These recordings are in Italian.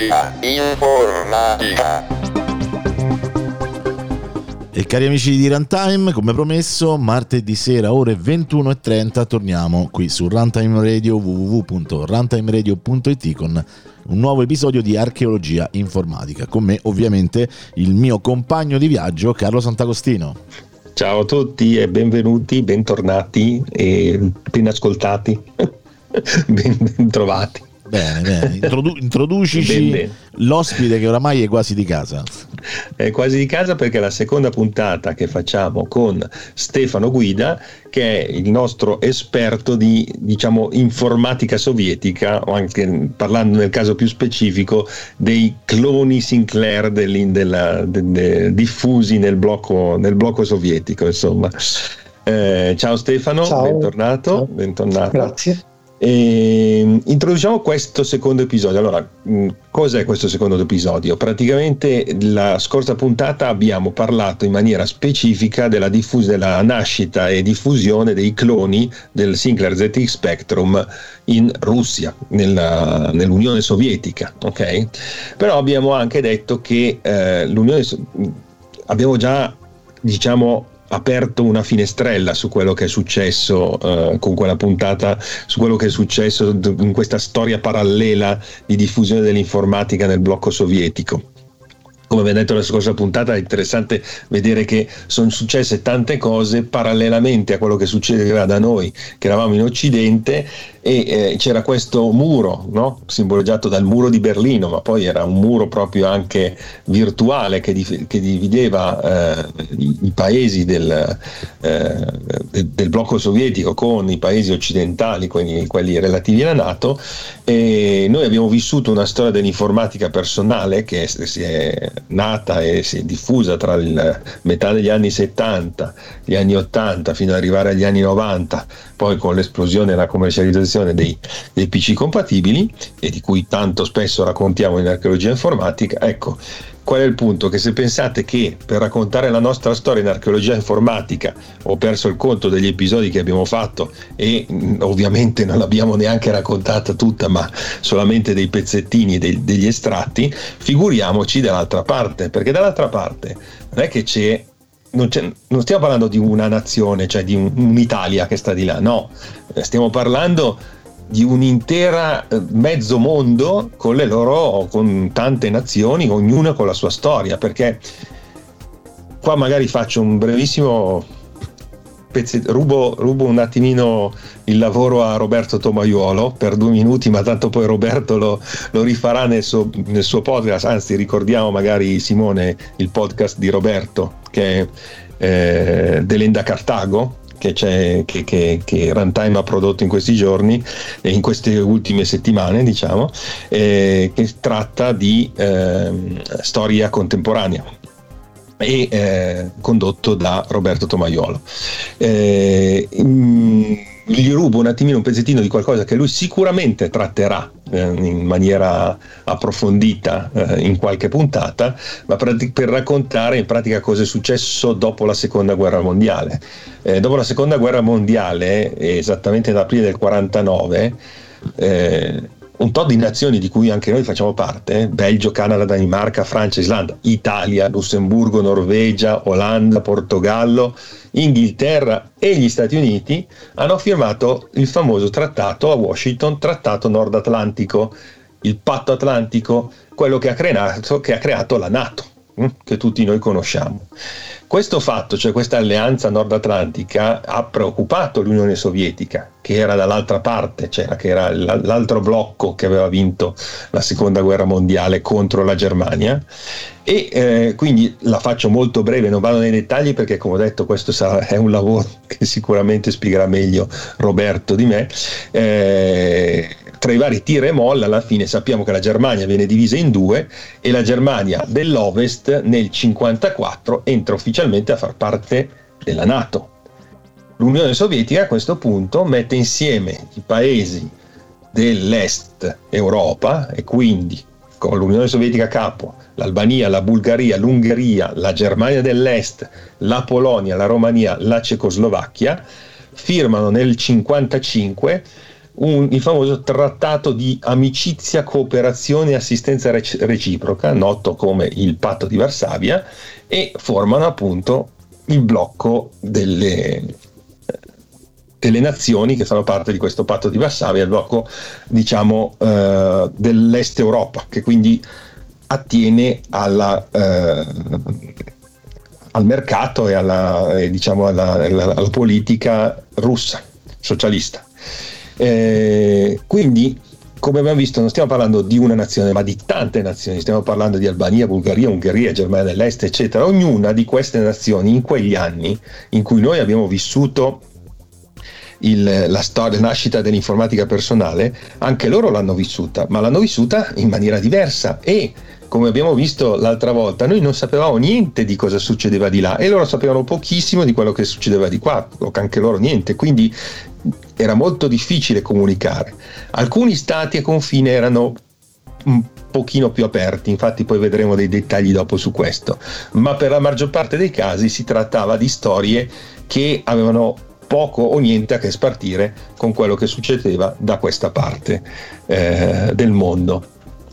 Archeologia informatica. E cari amici di Runtime, come promesso, martedì sera ore 21.30 torniamo qui su Runtime Radio www.runtimeradio.it con un nuovo episodio di Archeologia Informatica. Con me ovviamente il mio compagno di viaggio Carlo Sant'Agostino. Ciao a tutti e benvenuti, bentornati e ben ascoltati, ben, ben trovati. Bene, bene. Introdu- introducici Ben, bene. l'ospite che oramai è quasi di casa. È quasi di casa perché è la seconda puntata che facciamo con Stefano Guida, che è il nostro esperto di diciamo informatica sovietica, o anche parlando nel caso più specifico dei cloni Sinclair della- de- de- diffusi nel blocco, nel blocco sovietico. Insomma. Eh, ciao Stefano, Ciao. bentornato. Ciao. bentornato. Grazie. E, introduciamo questo secondo episodio. Allora, mh, cos'è questo secondo episodio? Praticamente la scorsa puntata abbiamo parlato in maniera specifica della, diffus- della nascita e diffusione dei cloni del Sinclair ZX Spectrum in Russia, nella- nell'Unione Sovietica. ok? Però abbiamo anche detto che eh, l'Unione So- abbiamo già diciamo aperto una finestrella su quello che è successo eh, con quella puntata, su quello che è successo in questa storia parallela di diffusione dell'informatica nel blocco sovietico. Come vi ho detto nella scorsa puntata, è interessante vedere che sono successe tante cose parallelamente a quello che succedeva da noi, che eravamo in Occidente, e eh, c'era questo muro, no? simboleggiato dal muro di Berlino, ma poi era un muro proprio anche virtuale che, di- che divideva eh, i, paesi del, eh, del- blocco sovietico con i paesi occidentali, quindi quelli relativi alla Nato, e noi abbiamo vissuto una storia dell'informatica personale che si è nata e si è diffusa tra il metà degli anni 70, gli anni 80 fino ad arrivare agli anni 90, poi con l'esplosione e la commercializzazione dei, dei PC compatibili e di cui tanto spesso raccontiamo in archeologia informatica, ecco. Qual è il punto? Che se pensate che per raccontare la nostra storia in archeologia informatica ho perso il conto degli episodi che abbiamo fatto e mh, ovviamente non l'abbiamo neanche raccontata tutta, ma solamente dei pezzettini, dei- degli estratti, figuriamoci dall'altra parte, perché dall'altra parte non è che c'è non, non stiamo parlando di una nazione, cioè di un- un'Italia che sta di là, no, Eh, stiamo parlando di un'intera eh, mezzo mondo con le loro, con tante nazioni, ognuna con la sua storia, perché qua magari faccio un brevissimo pezzetto, rubo, rubo un attimino il lavoro a Roberto Tomaiuolo per due minuti, ma tanto poi Roberto lo, lo rifarà nel suo, nel suo podcast, anzi ricordiamo magari Simone il podcast di Roberto che è eh, Delenda Cartago, che, che, che, che Runtime ha prodotto in questi giorni e in queste ultime settimane, diciamo, eh, che tratta di ehm, storia contemporanea e eh, condotto da Roberto Tomaiolo. Eh, mm, gli rubo un attimino un pezzettino di qualcosa che lui sicuramente tratterà eh, in maniera approfondita eh, in qualche puntata, ma per, per raccontare in pratica cosa è successo dopo la seconda guerra mondiale. Eh, dopo la seconda guerra mondiale, esattamente nell'aprile del 49, eh, un po' di nazioni di cui anche noi facciamo parte, eh, Belgio, Canada, Danimarca, Francia, Islanda, Italia, Lussemburgo, Norvegia, Olanda, Portogallo, Inghilterra e gli Stati Uniti, hanno firmato il famoso trattato a Washington, Trattato Nord Atlantico, il patto atlantico, quello che ha creato, che ha creato la Nato, hm, che tutti noi conosciamo. Questo fatto, cioè questa alleanza nord-atlantica, ha preoccupato l'Unione Sovietica, che era dall'altra parte, cioè che era l'altro blocco che aveva vinto la seconda guerra mondiale contro la Germania. E eh, quindi la faccio molto breve, non vado nei dettagli perché, come ho detto, questo sarà, è un lavoro che sicuramente spiegherà meglio Roberto di me. Eh, tra i vari tira e molla, alla fine sappiamo che la Germania viene divisa in due e la Germania dell'Ovest nel 1954 entra ufficialmente a far parte della Nato. L'Unione Sovietica a questo punto mette insieme i paesi dell'est Europa e quindi con l'Unione Sovietica a capo, l'Albania, la Bulgaria, l'Ungheria, la Germania dell'Est, la Polonia, la Romania, la Cecoslovacchia, firmano nel 1955 un, il famoso trattato di amicizia, cooperazione e assistenza reciproca, noto come il patto di Varsavia, e formano appunto il blocco delle, delle nazioni che fanno parte di questo patto di Varsavia, il blocco diciamo eh, dell'est Europa, che quindi attiene alla, eh, al mercato e alla, eh, diciamo alla, alla, alla, politica russa, socialista. Eh, quindi, come abbiamo visto, non stiamo parlando di una nazione, ma di tante nazioni. Stiamo parlando di Albania, Bulgaria, Ungheria, Germania dell'Est, eccetera. Ognuna di queste nazioni, in quegli anni in cui noi abbiamo vissuto il, la storia, la nascita dell'informatica personale, anche loro l'hanno vissuta, ma l'hanno vissuta in maniera diversa. E come abbiamo visto l'altra volta, noi non sapevamo niente di cosa succedeva di là e loro sapevano pochissimo di quello che succedeva di qua, o anche loro niente, quindi era molto difficile comunicare. Alcuni stati a confine erano un pochino più aperti, infatti poi vedremo dei dettagli dopo su questo, ma per la maggior parte dei casi si trattava di storie che avevano poco o niente a che spartire con quello che succedeva da questa parte eh, del mondo.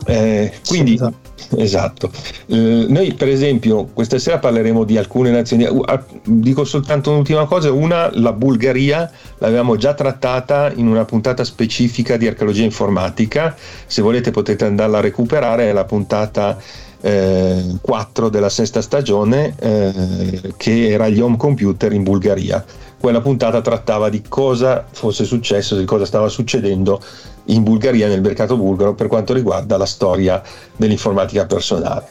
Eh, quindi, esatto. esatto. Eh, noi per esempio questa sera parleremo di alcune nazioni, uh, dico soltanto un'ultima cosa, una, la Bulgaria, l'avevamo già trattata in una puntata specifica di archeologia informatica, se volete potete andarla a recuperare, è la puntata eh, 4 della sesta stagione eh, che era gli home computer in Bulgaria. Quella puntata trattava di cosa fosse successo, di cosa stava succedendo in Bulgaria, nel mercato bulgaro, per quanto riguarda la storia dell'informatica personale.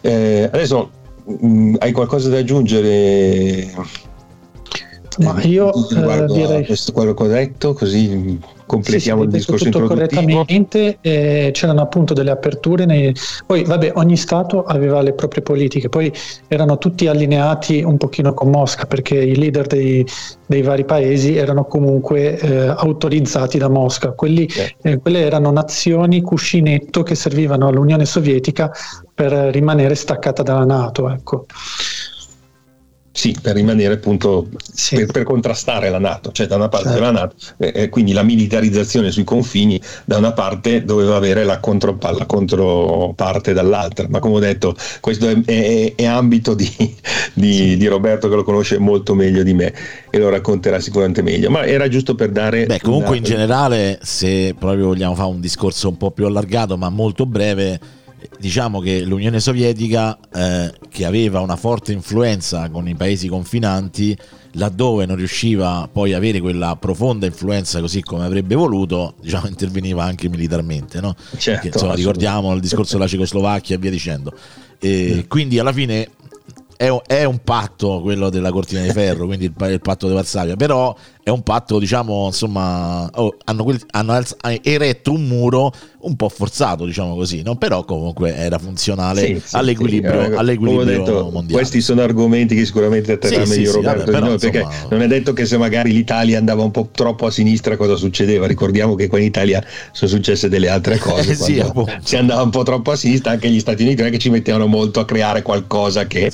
Eh, adesso mh, mm, hai qualcosa da aggiungere? Ma io eh, direi questo quello che ho detto, così completiamo sì, sì, il discorso tutto correttamente eh, c'erano appunto delle aperture nei... poi vabbè ogni stato aveva le proprie politiche poi erano tutti allineati un pochino con Mosca perché i leader dei, dei vari paesi erano comunque eh, autorizzati da Mosca. Quelli, eh, quelle erano nazioni cuscinetto che servivano all'Unione Sovietica per rimanere staccata dalla Nato ecco sì, per rimanere appunto sì. per, per, contrastare la Nato, cioè da una parte certo. la Nato, eh, quindi la militarizzazione sui confini da una parte doveva avere la, contro, la controparte dall'altra, ma come ho detto questo è, è, è ambito di, di, sì. di, Roberto che lo conosce molto meglio di me e lo racconterà sicuramente meglio, ma era giusto per dare... Beh comunque una... in generale se proprio vogliamo fare un discorso un po' più allargato ma molto breve diciamo che l'Unione Sovietica, eh, che aveva una forte influenza con i paesi confinanti, laddove non riusciva poi a avere quella profonda influenza così come avrebbe voluto, diciamo, interveniva anche militarmente. No? Certo, che, insomma, ricordiamo il discorso della Cecoslovacchia e via dicendo. E mm. quindi alla fine è, un patto quello della cortina di ferro, quindi il, patto di Varsavia, però è un patto, diciamo, insomma, oh, hanno, hanno, eretto un muro un po' forzato, diciamo così, no? però comunque era funzionale sì, sì, all'equilibrio, sì, all'equilibrio detto, mondiale. Questi sono argomenti che sicuramente sì, meglio Roberto vabbè, però, noi, perché insomma... non è detto che se magari l'Italia andava un po' troppo a sinistra cosa succedeva, ricordiamo che qua in Italia sono successe delle altre cose, si andava un po' troppo a sinistra, anche gli Stati Uniti non è che ci mettevano molto a creare qualcosa che...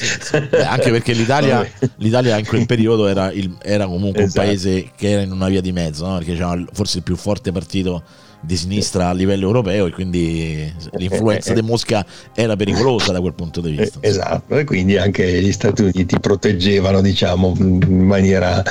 Beh, anche perché l'Italia, l'Italia, in quel periodo era, il, era comunque esatto. un paese che era in una via di mezzo, no? perché c'era forse il più forte partito di sinistra a livello europeo e quindi l'influenza di Mosca era pericolosa da quel punto di vista. Esatto, e quindi anche gli Stati Uniti proteggevano, diciamo, in maniera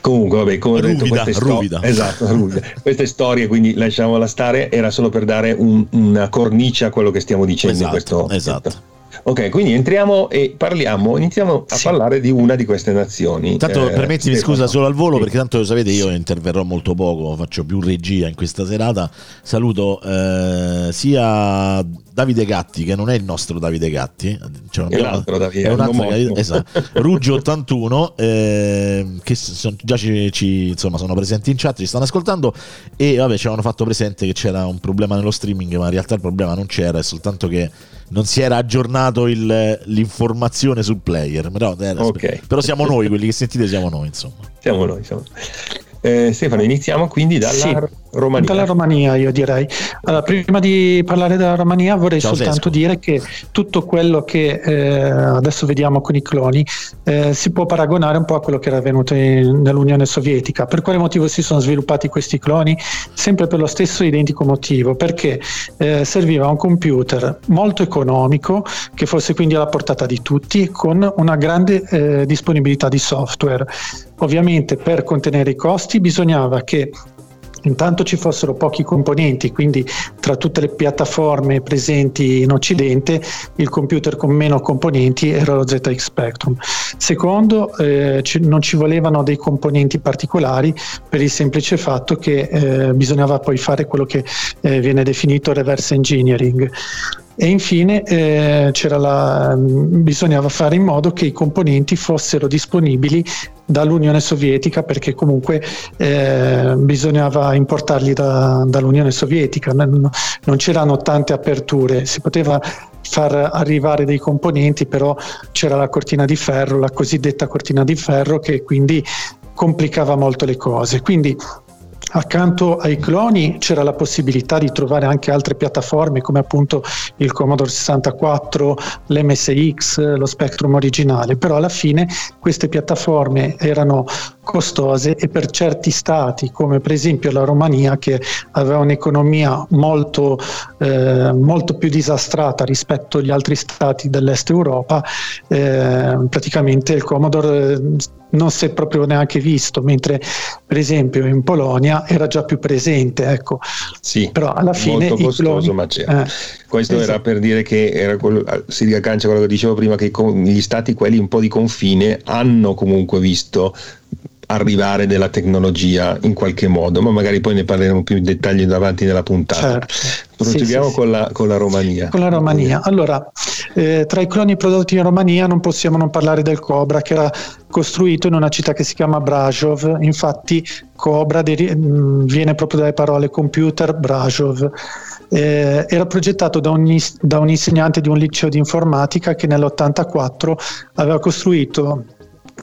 comunque, vabbè, come ruvida, ho detto, queste, sto- esatto, ruvida. queste storie, quindi lasciamola stare, era solo per dare un, una cornice a quello che stiamo dicendo esatto, in questo Esatto. Ok, quindi entriamo e parliamo, iniziamo a sì. parlare di una di queste nazioni. Tanto eh, permettimi Stefano. scusa solo al volo, sì. perché tanto lo sapete, io interverrò molto poco, faccio più regia in questa serata. Saluto eh, sia Davide Gatti, che non è il nostro Davide Gatti, cioè è, altro Davide, è un altro Davide, esatto, Ruggio 81, eh, che son, già ci, ci, insomma, sono presenti in chat, ci stanno ascoltando e vabbè ci avevano fatto presente che c'era un problema nello streaming, ma in realtà il problema non c'era, è soltanto che non si era aggiornato il, l'informazione sul player. Però, eh, okay. però, siamo noi, quelli che sentite siamo noi, insomma. Siamo noi, siamo. Eh, Stefano, iniziamo quindi dalla, sì. Romania. Dalla Romania, io direi. Allora, prima di parlare della Romania, vorrei Ciao soltanto Sesco. dire che tutto quello che eh, adesso vediamo con i cloni eh, si può paragonare un po' a quello che era avvenuto in, nell'Unione Sovietica. Per quale motivo si sono sviluppati questi cloni? Sempre per lo stesso identico motivo, perché eh, serviva un computer molto economico, che fosse quindi alla portata di tutti, con una grande eh, disponibilità di software. Ovviamente per contenere i costi bisognava che intanto ci fossero pochi componenti, quindi tra tutte le piattaforme presenti in Occidente il computer con meno componenti era lo ZX Spectrum. Secondo, eh, non ci volevano dei componenti particolari per il semplice fatto che eh, bisognava poi fare quello che eh, viene definito reverse engineering. E infine eh, la, bisognava fare in modo che i componenti fossero disponibili dall'Unione Sovietica perché comunque eh, bisognava importarli da, dall'Unione Sovietica, non, c'erano tante aperture, si poteva far arrivare dei componenti, però c'era la cortina di ferro, la cosiddetta cortina di ferro che quindi complicava molto le cose. Quindi Accanto ai cloni c'era la possibilità di trovare anche altre piattaforme come appunto il Commodore 64, l'MSX, lo Spectrum originale, però alla fine queste piattaforme erano costose e per certi stati come per esempio la Romania che aveva un'economia molto, eh, molto più disastrata rispetto agli altri stati dell'est Europa, eh, praticamente il Commodore non si è proprio neanche visto, mentre per esempio in Polonia era già più presente. Ecco. Sì, però alla fine molto costoso, ma c'era. Eh, Questo esatto. era per dire che quello, si riaggancia a quello che dicevo prima, che gli stati, quelli un po' di confine, hanno comunque visto arrivare della tecnologia in qualche modo, ma magari poi ne parleremo più in dettaglio davanti nella puntata. Certo. Proseguiamo sì, sì, con, la, con, la, Romania. Con la Romania. Allora, eh, tra i cloni prodotti in Romania non possiamo non parlare del Cobra, che era costruito in una città che si chiama Brajov. Infatti, Cobra deri- mm, viene proprio dalle parole computer Brajov. Eh, era progettato da un, da un insegnante di un liceo di informatica che nell'84 aveva costruito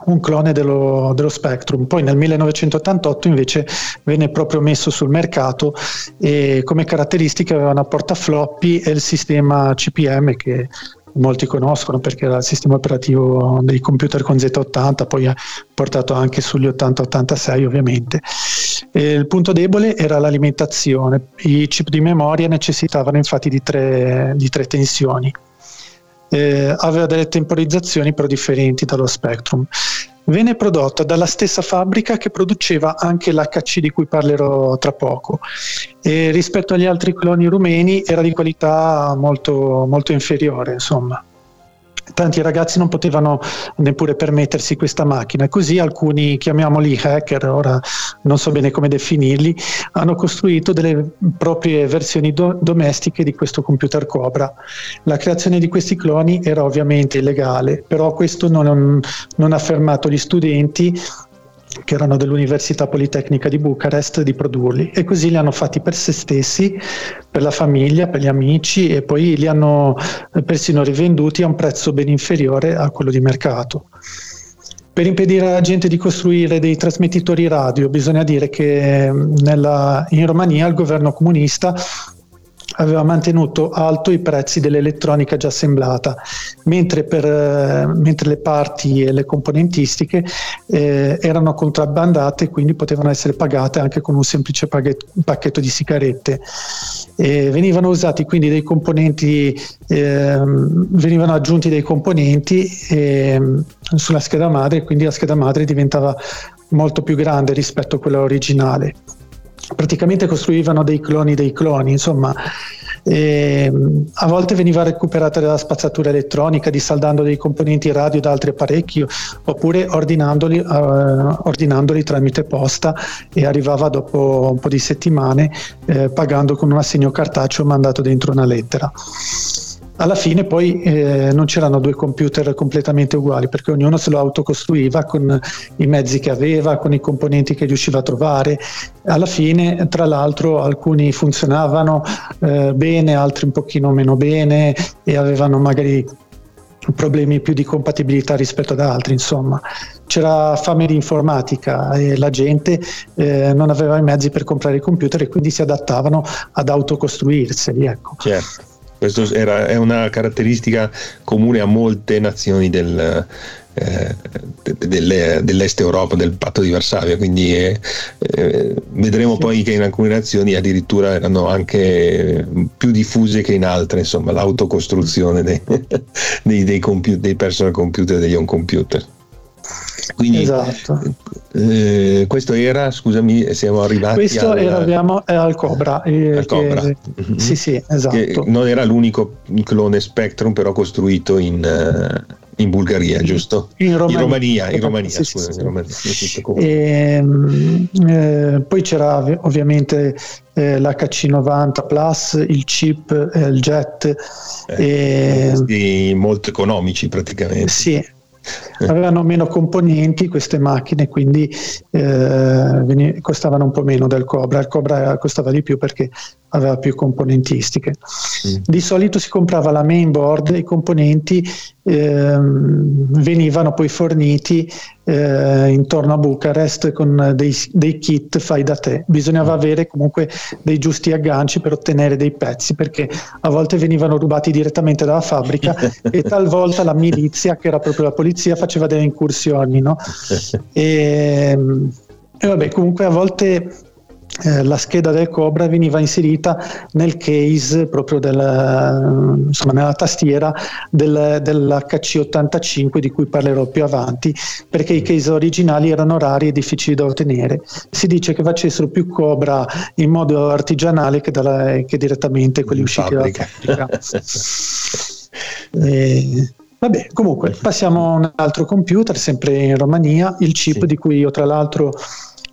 un clone dello, dello, Spectrum. Poi nel 1988 invece venne proprio messo sul mercato e come caratteristiche aveva una porta floppy e il sistema CPM che molti conoscono perché era il sistema operativo dei computer con Z80, poi ha portato anche sugli 8086 ovviamente. E il punto debole era l'alimentazione, i chip di memoria necessitavano infatti di tre, di tre tensioni eh, aveva delle temporizzazioni però differenti dallo Spectrum. Venne prodotta dalla stessa fabbrica che produceva anche l'HC di cui parlerò tra poco e rispetto agli altri cloni rumeni era di qualità molto, molto inferiore insomma tanti ragazzi non potevano neppure permettersi questa macchina così alcuni, chiamiamoli hacker, ora non so bene come definirli, hanno costruito delle proprie versioni do- domestiche di questo computer Cobra. La creazione di questi cloni era ovviamente illegale, però questo non, non ha fermato gli studenti che erano dell'Università Politecnica di Bucarest di produrli e così li hanno fatti per se stessi, per la famiglia, per gli amici e poi li hanno persino rivenduti a un prezzo ben inferiore a quello di mercato. Per impedire alla gente di costruire dei trasmettitori radio bisogna dire che nella, in Romania il governo comunista aveva mantenuto alto i prezzi dell'elettronica già assemblata, mentre, per, eh, mentre le parti e le componentistiche eh, erano contrabbandate e quindi potevano essere pagate anche con un semplice pacchetto di sigarette. E venivano usati quindi dei componenti, eh, venivano aggiunti dei componenti ehm, sulla scheda madre quindi la scheda madre diventava molto più grande rispetto a quella originale praticamente costruivano dei cloni dei cloni, insomma, e, a volte veniva recuperata dalla spazzatura elettronica disaldando dei componenti radio da altri apparecchi oppure ordinandoli, uh, ordinandoli tramite posta e arrivava dopo un po' di settimane eh, pagando con un assegno cartaceo mandato dentro una lettera. Alla fine poi eh, non c'erano due computer completamente uguali perché ognuno se lo autocostruiva con i mezzi che aveva, con i componenti che riusciva a trovare. Alla fine, tra l'altro, alcuni funzionavano eh, bene, altri un pochino meno bene e avevano magari problemi più di compatibilità rispetto ad altri, insomma c'era fame di informatica e la gente eh, non aveva i mezzi per comprare i computer e quindi si adattavano ad autocostruirseli. Ecco. Certo. Questa è una caratteristica comune a molte nazioni del, eh, delle, dell'est Europa, del patto di Varsavia, quindi eh, eh, vedremo poi che in alcune nazioni addirittura erano anche più diffuse che in altre, insomma l'autocostruzione dei, dei, dei, computer, dei personal computer e degli home computer. Quindi, esatto. Eh, questo era, scusami, siamo arrivati questo al, era, abbiamo, al Cobra. Eh, al Cobra. Che, mm-hmm. Sì, sì, esatto. non era l'unico clone Spectrum, però costruito in, uh, in Bulgaria, giusto? In Romania. In Romania, in Romania, sì, scusa, sì, in Romania. E, ehm, eh, poi c'era ovviamente eh, l'HC90 Plus, il chip, eh, il jet. Eh, e, molto economici praticamente. Sì, avevano meno componenti queste macchine, quindi eh, costavano un po' meno del Cobra. Il Cobra costava di più perché aveva più componentistiche. Mm. Di solito si comprava la mainboard e i componenti ehm, venivano poi forniti eh, intorno a Bucarest con dei, dei, kit fai da te. Bisognava mm. avere comunque dei giusti agganci per ottenere dei pezzi perché a volte venivano rubati direttamente dalla fabbrica e talvolta la milizia, che era proprio la polizia, faceva delle incursioni. No? E, e vabbè, comunque a volte eh, la scheda del Cobra veniva inserita nel case proprio del, insomma, nella tastiera del, dell'HC85 di cui parlerò più avanti perché i case originali erano rari e difficili da ottenere si dice che facessero più Cobra in modo artigianale che, dalla, che direttamente quelli usciti fabbrica. dalla fabbrica e, Vabbè, comunque passiamo a un altro computer, sempre in Romania, il chip sì. di cui io tra l'altro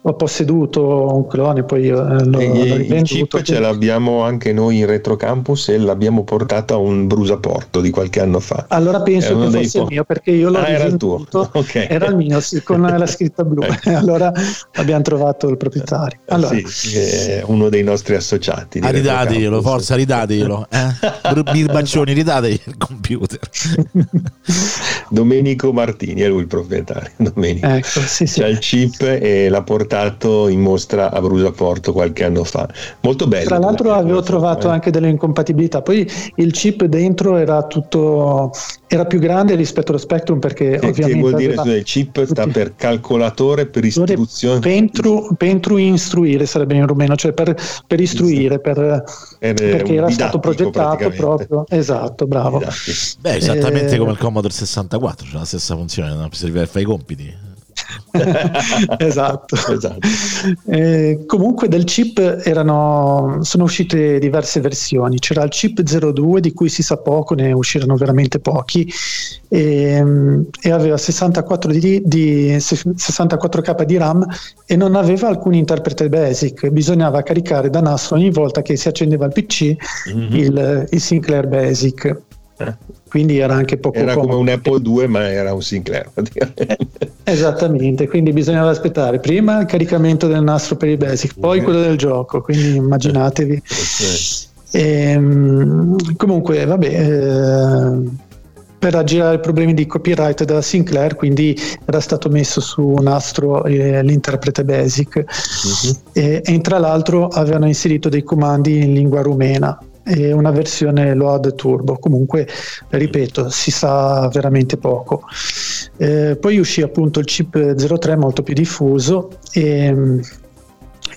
ho posseduto un clone, poi eh, l'ho, e, l'ho rivenduto. Il chip ce l'abbiamo anche noi in retrocampus e l'abbiamo portato a un brusaporto di qualche anno fa. Allora penso che fosse po- il mio perché io l'ho ah, era il tuo. Okay. Era il mio, sì, con la scritta blu. Ecco. allora abbiamo trovato il proprietario. Eh, allora. Sì, uno dei nostri associati. Ah, ridateglielo, forza, ridateglielo. Eh? Birbaccioni, ridategli il computer. Domenico Martini è lui il proprietario. Domenico. Ecco, sì, sì. C'ha il chip e l'ha portato portato in mostra a Brusaporto qualche anno fa. Molto bello. Tra l'altro avevo trovato eh. anche delle incompatibilità, poi il chip dentro era tutto era più grande rispetto allo Spectrum perché che, ovviamente che vuol dire che il chip sta per calcolatore per istruzione? pentru, pentru instruire sarebbe in rumeno cioè per, per istruire per, perché era stato progettato proprio. Esatto bravo. Beh esattamente eh, come il Commodore 64 c'è cioè la stessa funzione non serviva per fare i compiti esatto. esatto. Eh, comunque del chip erano, sono uscite diverse versioni. C'era il chip 02 di cui si sa poco, ne uscirono veramente pochi e, e aveva 64, di, di, 64k di RAM e non aveva alcun interprete basic. Bisognava caricare da NAS ogni volta che si accendeva il PC mm-hmm. il, il Sinclair Basic. Eh. Quindi era anche poco era come un Apple 2 ma era un Sinclair esattamente quindi bisognava aspettare. Prima il caricamento del nastro per i basic poi quello del gioco quindi immaginatevi. E, ehm, comunque vabbè eh, per aggirare i problemi di copyright della Sinclair, quindi era stato messo su un nastro eh, l'interprete BASIC. Uh-huh. e, e, tra l'altro avevano inserito dei comandi in lingua rumena e una versione Load Turbo. Comunque, ripeto, si sa veramente poco. Eh, poi uscì appunto il chip 03 molto più diffuso e mm,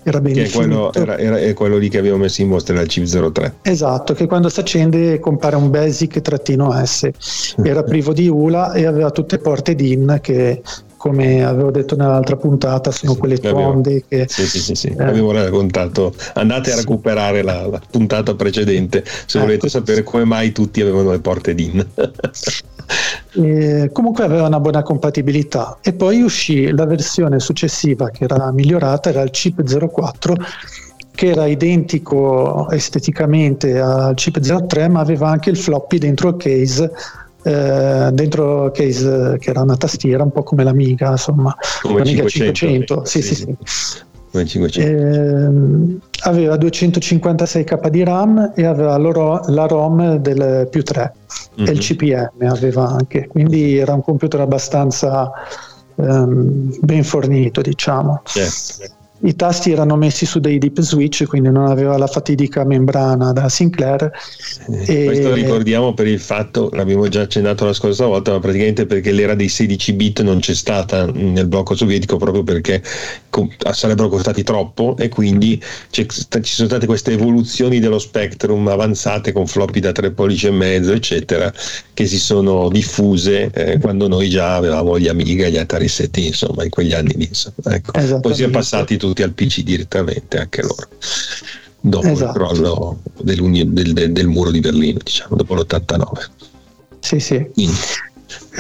era ben che è quello, era, era, è quello lì che abbiamo messo in mostra il chip 03 esatto che quando si accende compare un basic-s era privo di ULA e aveva tutte porte DIN che come avevo detto nell'altra puntata, sono sì, quelle tonde che... Sì, sì, sì. Eh. avevo raccontato. Andate a recuperare la, la puntata precedente se ecco. volete sapere come mai tutti avevano le porte DIN. Eh, comunque aveva una buona compatibilità e poi uscì la versione successiva che era migliorata, era il chip 04 che era identico esteticamente al chip 03 ma aveva anche il floppy dentro il case eh, dentro case che era una tastiera un po' come l'Amiga insomma come l'Amiga 500, 500 sì, sì, sì, sì. Eh, aveva 256k di RAM e aveva la ROM del più 3 mm-hmm. e il. CPM aveva anche quindi era un computer abbastanza ehm, ben fornito, diciamo. Certo. I tasti erano messi su dei deep switch, quindi non aveva la fatidica membrana da Sinclair. Eh, questo ricordiamo per il fatto, l'abbiamo già accennato la scorsa volta, ma praticamente perché l'era dei 16 bit non c'è stata nel blocco sovietico proprio perché sarebbero costati troppo e quindi ci sono state queste evoluzioni dello Spectrum avanzate con floppy da 3 pollici e mezzo, eccetera, che si sono diffuse eh, quando noi già avevamo gli Amiga e gli Atari ST, insomma, in quegli anni lì. Ecco. Poi si è passati tutti tutti al PC direttamente, anche loro, dopo esatto. il crollo del, del, del, muro di Berlino, diciamo, dopo l'89. Sì, sì. Quindi.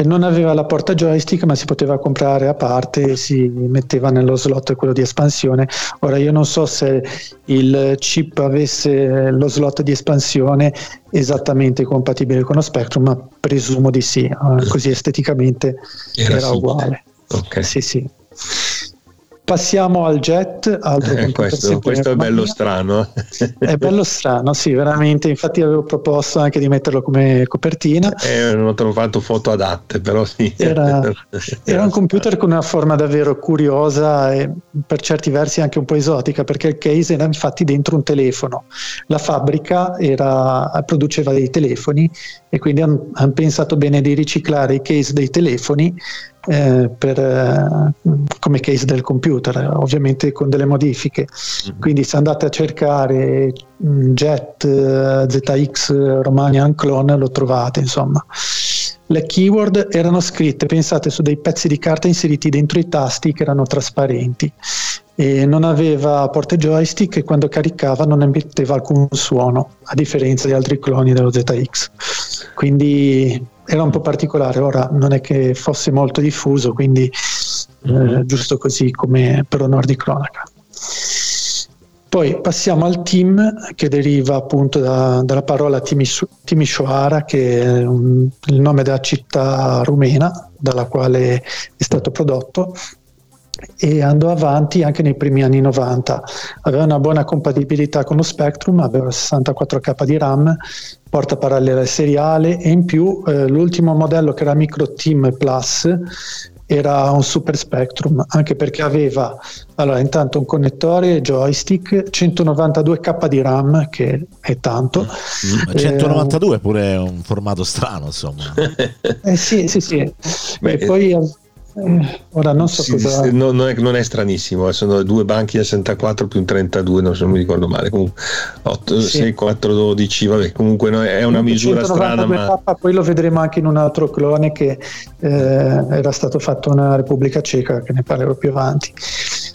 Non aveva la porta joystick, ma si poteva comprare a parte e si metteva nello slot quello di espansione. Ora io non so se il chip avesse lo slot di espansione esattamente compatibile con lo Spectrum, ma presumo di sì, eh, così esteticamente era, era uguale. Okay. Sì, sì. Passiamo al jet, altro eh, questo, questo è bello strano. è bello strano, sì, veramente. Infatti avevo proposto anche di metterlo come copertina. Eh, non ho trovato foto adatte, però sì. Era, era un computer con una forma davvero curiosa e per certi versi anche un po' esotica, perché il case era infatti dentro un telefono. La fabbrica era, produceva dei telefoni e quindi hanno han pensato bene di riciclare i case dei telefoni eh, per, eh, come case del computer, ovviamente con delle modifiche. Mm-hmm. Quindi se andate a cercare mm, Jet eh, ZX Romanian Clone lo trovate, insomma. Le keyword erano scritte, pensate, su dei pezzi di carta inseriti dentro i tasti che erano trasparenti e non aveva porte joystick e quando caricava non emetteva alcun suono, a differenza di altri cloni dello ZX. Quindi era un po' particolare, ora non è che fosse molto diffuso, quindi eh, giusto così come per onor di cronaca. Poi passiamo al team che deriva appunto da, dalla parola Timișoara, che è un, il nome della città rumena dalla quale è stato prodotto e andò avanti anche nei primi anni 90. Aveva una buona compatibilità con lo Spectrum, aveva 64K di RAM, porta parallela seriale e in più eh, l'ultimo modello che era Micro Team Plus era un Super Spectrum, anche perché aveva allora, intanto un connettore joystick, 192k di RAM, che è tanto. Mm, 192 eh, pure è un formato strano, insomma. eh sì, sì, sì. Beh, e poi eh, ora non so sì, cosa. No, non, è, non, è, stranissimo, eh, sono due banchi da 64 più un 32, non, so, non mi ricordo male. Comunque 8, sì. 6, 4, 12, vabbè, comunque no, è una misura strana. Ma... poi lo vedremo anche in un altro clone che eh, era stato fatto nella Repubblica Ceca, che ne parlerò più avanti.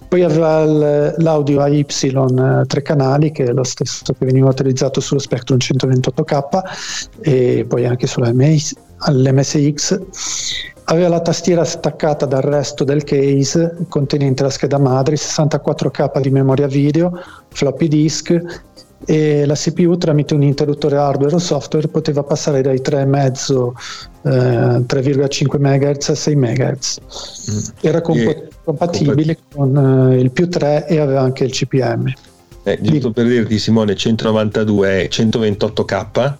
Poi aveva l'audio AY eh, tre canali, che è lo stesso che veniva utilizzato sullo Spectrum 128K e poi anche sull'MSX Aveva la tastiera staccata dal resto del case contenente la scheda madre, 64K di memoria video, floppy disk e la CPU tramite un interruttore hardware o software poteva passare dai 3,5 eh, 3,5 MHz a 6 MHz. Mm. Era comp- compatibile con eh, il più 3 e aveva anche il CPM. Eh, giusto per dirti Simone, 192 è 128K,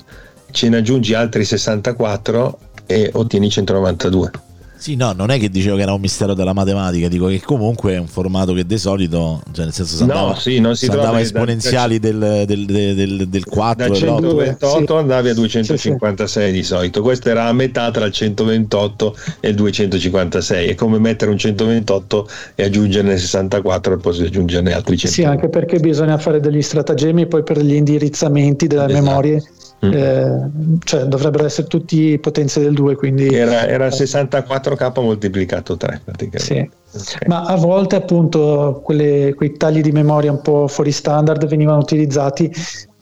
ce ne aggiungi altri 64 e ottieni 192. Sì, no, non è che dicevo che era un mistero della matematica, dico che comunque è un formato che di solito, cioè nel senso, si andava, no, sì, non si andava esponenziali da, del, del, del, del, 4 da 128 sì. andavi a 256 sì, sì. di solito, questo era a metà tra il 128 e il 256, è come mettere un 128 e aggiungerne 64 e poi aggiungerne altri 100. Sì, anche perché bisogna fare degli stratagemmi poi per gli indirizzamenti delle esatto. memorie Mm. Eh, cioè dovrebbero essere tutti potenze del 2 quindi era, era 64k moltiplicato 3 praticamente sì. Okay. ma a volte appunto quelle, quei tagli di memoria un po' fuori standard venivano utilizzati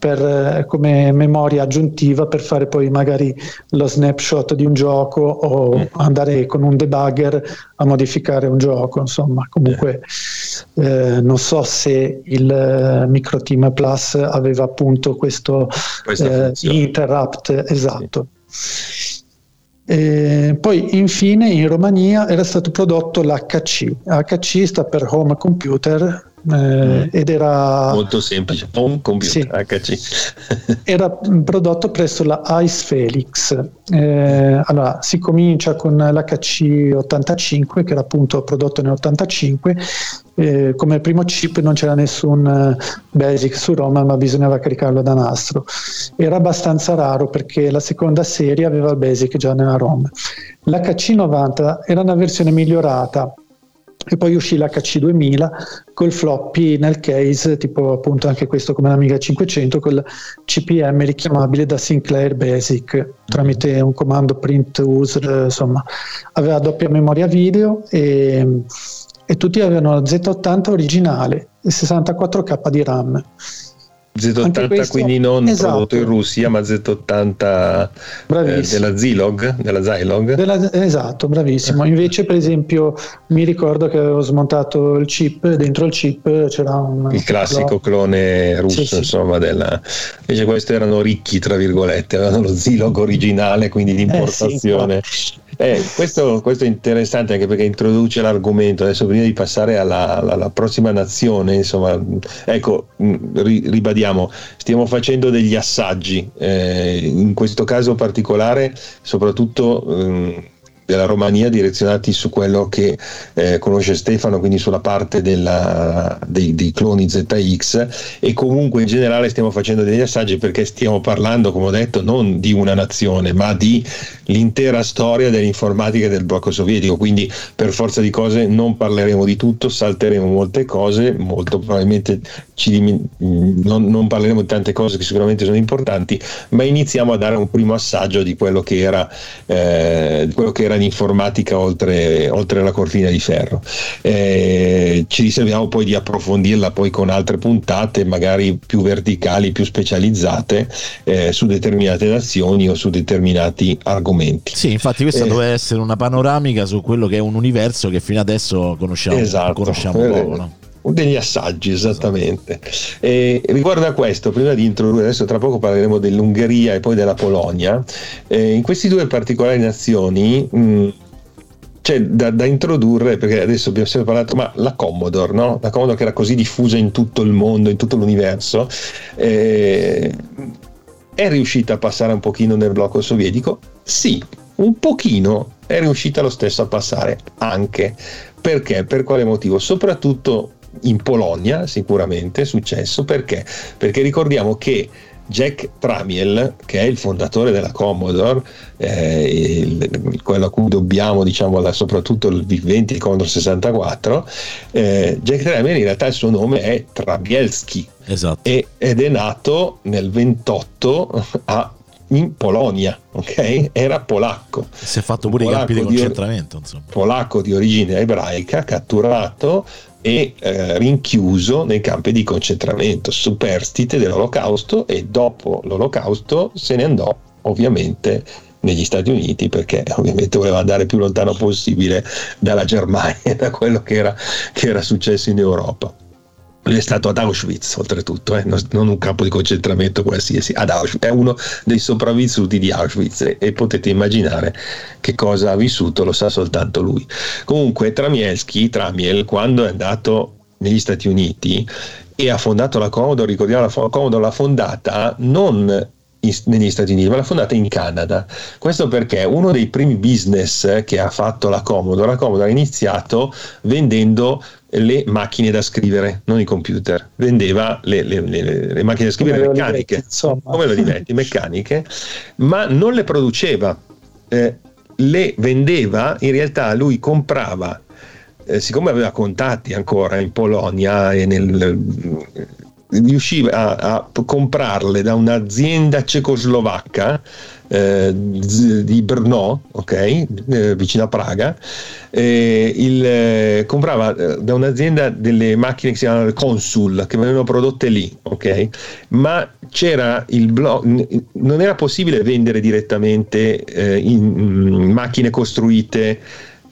per, eh, come memoria aggiuntiva per fare poi magari lo snapshot di un gioco o mm. andare con un debugger a modificare un gioco. Insomma, comunque eh, non so se il eh, Micro Team Plus aveva appunto questo eh, interrupt esatto. Sì. E poi infine in Romania era stato prodotto l'HC. HC sta per Home Computer eh, ed era molto semplice, un computer sì, HC. era prodotto presso la Ice Felix. Eh, allora, si comincia con l'HC85 che era appunto prodotto nell'85 eh, come primo chip non c'era nessun eh, basic su Roma ma bisognava caricarlo da nastro. Era abbastanza raro perché la seconda serie aveva il basic già nella ROM. l'HC90 era una versione migliorata e poi uscì l'HC2000 col floppy nel case, tipo appunto anche questo come l'Amiga 500, col CPM richiamabile da Sinclair Basic tramite un comando print user, insomma, aveva doppia memoria video e, e tutti avevano la Z80 originale e 64K di RAM. Z80 questo, quindi non esatto. prodotto in Russia ma Z80 eh, della Zilog della Zilog della, esatto bravissimo invece per esempio mi ricordo che avevo smontato il chip dentro il chip c'era un il classico clone russo sì, insomma sì. della invece questi erano ricchi tra virgolette avevano lo Zilog originale quindi di importazione eh, sì, eh, questo, questo, è interessante anche perché introduce l'argomento. Adesso, prima di passare alla, alla, alla prossima nazione, insomma, ecco, ri, ribadiamo, stiamo facendo degli assaggi. Eh, in questo caso particolare, soprattutto. Ehm, della Romania direzionati su quello che eh, conosce Stefano, quindi sulla parte della, dei, dei, cloni ZX e comunque in generale stiamo facendo degli assaggi perché stiamo parlando, come ho detto, non di una nazione, ma di l'intera storia dell'informatica del blocco sovietico, quindi per forza di cose non parleremo di tutto, salteremo molte cose, molto probabilmente ci, non, non parleremo di tante cose che sicuramente sono importanti, ma iniziamo a dare un primo assaggio di quello che era, eh, quello che era era l'informatica oltre, oltre la cortina di ferro. Eh, ci riserviamo poi di approfondirla poi con altre puntate, magari più verticali, più specializzate eh, su determinate nazioni o su determinati argomenti. Sì, infatti questa eh, doveva essere una panoramica su quello che è un universo che fino adesso conosciamo, esatto, conosciamo poco. No? Degli assaggi esattamente. E riguardo a questo prima di introdurre adesso tra poco parleremo dell'Ungheria e poi della Polonia. Eh, in queste due particolari nazioni mh, c'è da, da, introdurre perché adesso abbiamo sempre parlato ma la Commodore no? la Commodore che era così diffusa in tutto il mondo in tutto l'universo eh, è riuscita a passare un pochino nel blocco sovietico? Sì un pochino è riuscita lo stesso a passare anche. Perché? Per quale motivo? Soprattutto in Polonia sicuramente è successo perché? Perché ricordiamo che Jack Tramiel, che è il fondatore della Commodore, eh, il, quello a cui dobbiamo diciamo, la, soprattutto il V20 Commodore 64, eh, Jack Tramiel in realtà il suo nome è Trabielski esatto. e, ed è nato nel 28 a in Polonia, ok? Era polacco. Si è fatto pure i campi di concentramento, insomma. Polacco di origine ebraica, catturato e eh, rinchiuso nei campi di concentramento superstite dell'olocausto e dopo l'olocausto se ne andò ovviamente negli Stati Uniti perché ovviamente voleva andare più lontano possibile dalla Germania, da quello che era, che era successo in Europa. Lui è stato ad Auschwitz, oltretutto, eh? non un campo di concentramento qualsiasi, ad Auschwitz, è uno dei sopravvissuti di Auschwitz e, e potete immaginare che cosa ha vissuto, lo sa soltanto lui. Comunque Tramielski, Tramiel, quando è andato negli Stati Uniti e ha fondato la Commodore, ricordiamo la Commodore l'ha fondata non negli Stati Uniti, ma l'ha fondata in Canada. Questo perché uno dei primi business che ha fatto la Commodore, la Commodore ha iniziato vendendo le macchine da scrivere, non i computer, vendeva le, le, le, le macchine da scrivere come meccaniche, Olivetti, come le Olivetti, meccaniche, ma non le produceva, eh, le vendeva, in realtà lui comprava, eh, siccome aveva contatti ancora in Polonia e nel, riusciva a, a comprarle da un'azienda cecoslovacca eh, di Brno, ok, eh, vicino a Praga, il, eh, comprava eh, da un'azienda delle macchine che si chiamano Consul, che venivano prodotte lì, ok, ma c'era il blog, non era possibile vendere direttamente eh, in, in macchine costruite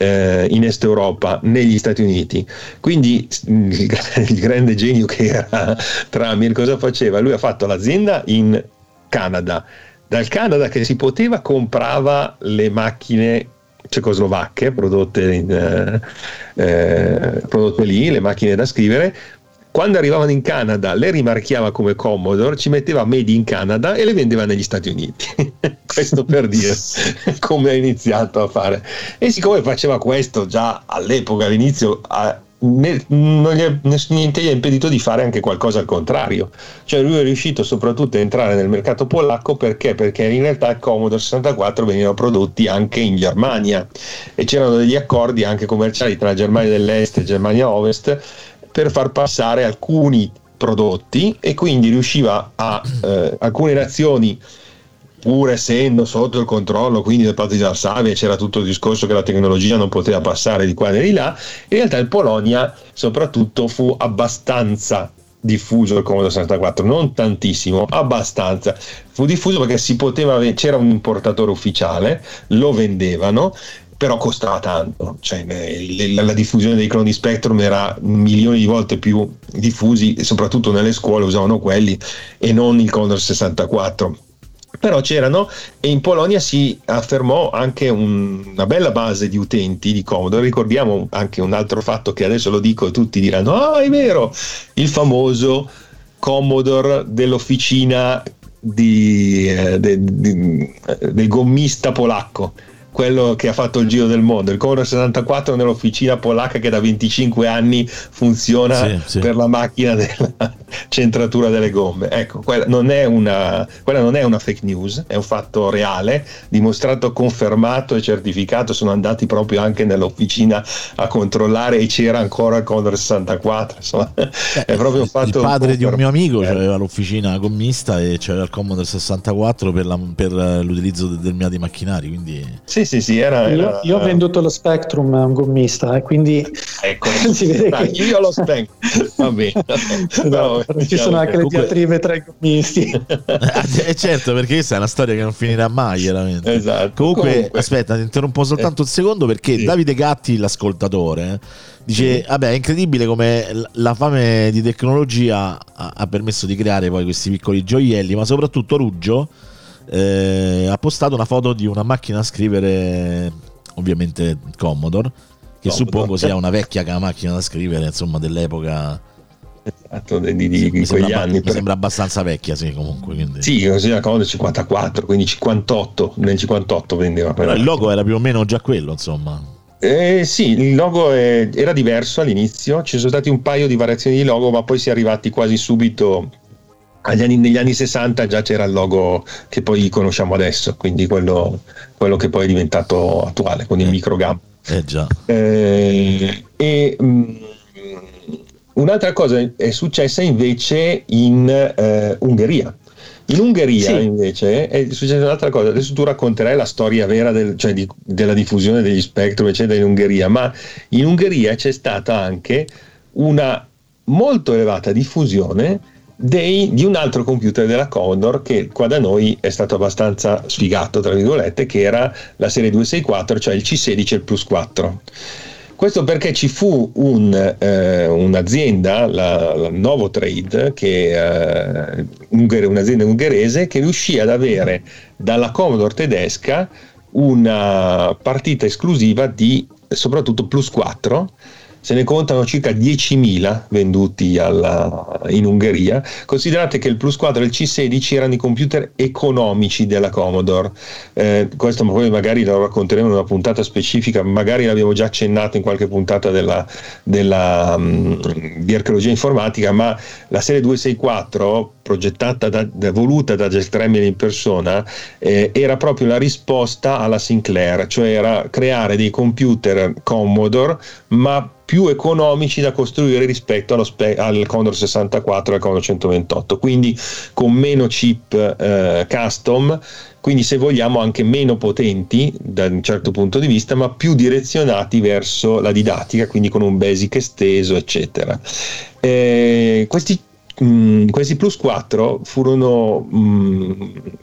in Est Europa, negli Stati Uniti. Quindi il, il grande genio che era Tramiel cosa faceva? Lui ha fatto l'azienda in Canada. Dal Canada che si poteva comprava le macchine cecoslovacche prodotte, in, eh, eh, prodotte lì, le macchine da scrivere, quando arrivavano in Canada le rimarchiava come Commodore, ci metteva Made in Canada e le vendeva negli Stati Uniti. questo per dire come ha iniziato a fare. E siccome faceva questo già all'epoca, all'inizio, non gli niente gli ha impedito di fare anche qualcosa al contrario. Cioè lui è riuscito soprattutto a entrare nel mercato polacco perché? Perché in realtà il Commodore 64 venivano prodotti anche in Germania e c'erano degli accordi anche commerciali tra Germania dell'Est e Germania Ovest per far passare alcuni prodotti e quindi riusciva a eh, alcune nazioni pur essendo sotto il controllo quindi del patto di Varsavia c'era tutto il discorso che la tecnologia non poteva passare di qua e di là, in realtà in Polonia soprattutto fu abbastanza diffuso il Commodore 64, non tantissimo, abbastanza. Fu diffuso perché si poteva, c'era un importatore ufficiale, lo vendevano però costava tanto, cioè, la, la, diffusione dei cloni Spectrum era milioni di volte più diffusi, soprattutto nelle scuole usavano quelli e non il Commodore 64 però c'erano e in Polonia si affermò anche un, una bella base di utenti di Commodore. Ricordiamo anche un altro fatto che adesso lo dico e tutti diranno: Ah, è vero! Il famoso Commodore dell'officina di, eh, de, de, del gommista polacco quello che ha fatto il giro del mondo. Il Commodore 64 nell'officina polacca che da 25 anni funziona sì, sì. per la macchina della centratura delle gomme. Ecco, quella non, una, quella non, è una, fake news, è un fatto reale, dimostrato, confermato e certificato. Sono andati proprio anche nell'officina a controllare e c'era ancora il Commodore 64. Insomma, Beh, è proprio un fatto. Il padre di un mio amico aveva l'officina gommista e c'era il Commodore 64 per, la, per l'utilizzo del mio di macchinari. Quindi... Sì, sì, sì, era, era, io, io, ho venduto lo Spectrum a un gommista, e eh, quindi ecco, si vede dai, che io lo Spectrum, va bene. no, ci diciamo sono anche comunque... le diatribe tra i gommisti. eh, certo, perché questa è una storia che non finirà mai, chiaramente. Esatto. Comunque, comunque, aspetta, ti interrompo soltanto un secondo perché sì. Davide Gatti, l'ascoltatore, dice, sì. vabbè, è incredibile come la fame di tecnologia ha, ha permesso di creare poi questi piccoli gioielli, ma soprattutto Ruggio eh, ha postato una foto di una macchina a scrivere, ovviamente Commodore, che Commodore. suppongo sia una vecchia macchina da scrivere, insomma, dell'epoca. Esatto, di, di, di quegli sembra, anni. Mi sembra abbastanza vecchia, sì, comunque. Quindi. Sì, così la Commodore 54, quindi 58, nel 58 vendeva. Però il logo era più o meno già quello, insomma. Eh, sì, il logo è, era diverso all'inizio, ci sono stati un paio di variazioni di logo, ma poi si è arrivati quasi subito anni, negli anni 60 già c'era il logo che poi conosciamo adesso, quindi quello, quello che poi è diventato attuale con il eh, microgam. Eh già. Eh, e mh, mm, un'altra cosa è successa invece in eh, Ungheria. In Ungheria sì. invece è successa un'altra cosa, adesso tu racconterai la storia vera del, cioè di, della diffusione degli Spectrum eccetera in Ungheria, ma in Ungheria c'è stata anche una molto elevata diffusione dei, di un altro computer della Commodore che qua da noi è stato abbastanza sfigato, tra virgolette, che era la serie 264, cioè il C16 e il Plus 4. Questo perché ci fu un, eh, un'azienda, la, la Novo Trade, che, eh, un'azienda ungherese, che riuscì ad avere dalla Commodore tedesca una partita esclusiva di soprattutto Plus 4 se ne contano circa 10.000 venduti alla, in Ungheria. Considerate che il Plus 4 e il C16 erano i computer economici della Commodore. Eh, questo poi magari lo racconteremo in una puntata specifica, magari l'abbiamo già accennato in qualche puntata della, della, um, di archeologia informatica, ma la serie 264 progettata da, voluta da Jack Tramiel in persona eh, era proprio la risposta alla Sinclair, cioè era creare dei computer Commodore ma più economici da costruire rispetto spe- al Commodore 64 e al Commodore 128, quindi con meno chip eh, custom, quindi se vogliamo anche meno potenti da un certo punto di vista, ma più direzionati verso la didattica, quindi con un basic esteso, eccetera. Eh, questi mm, questi Plus 4 furono mm,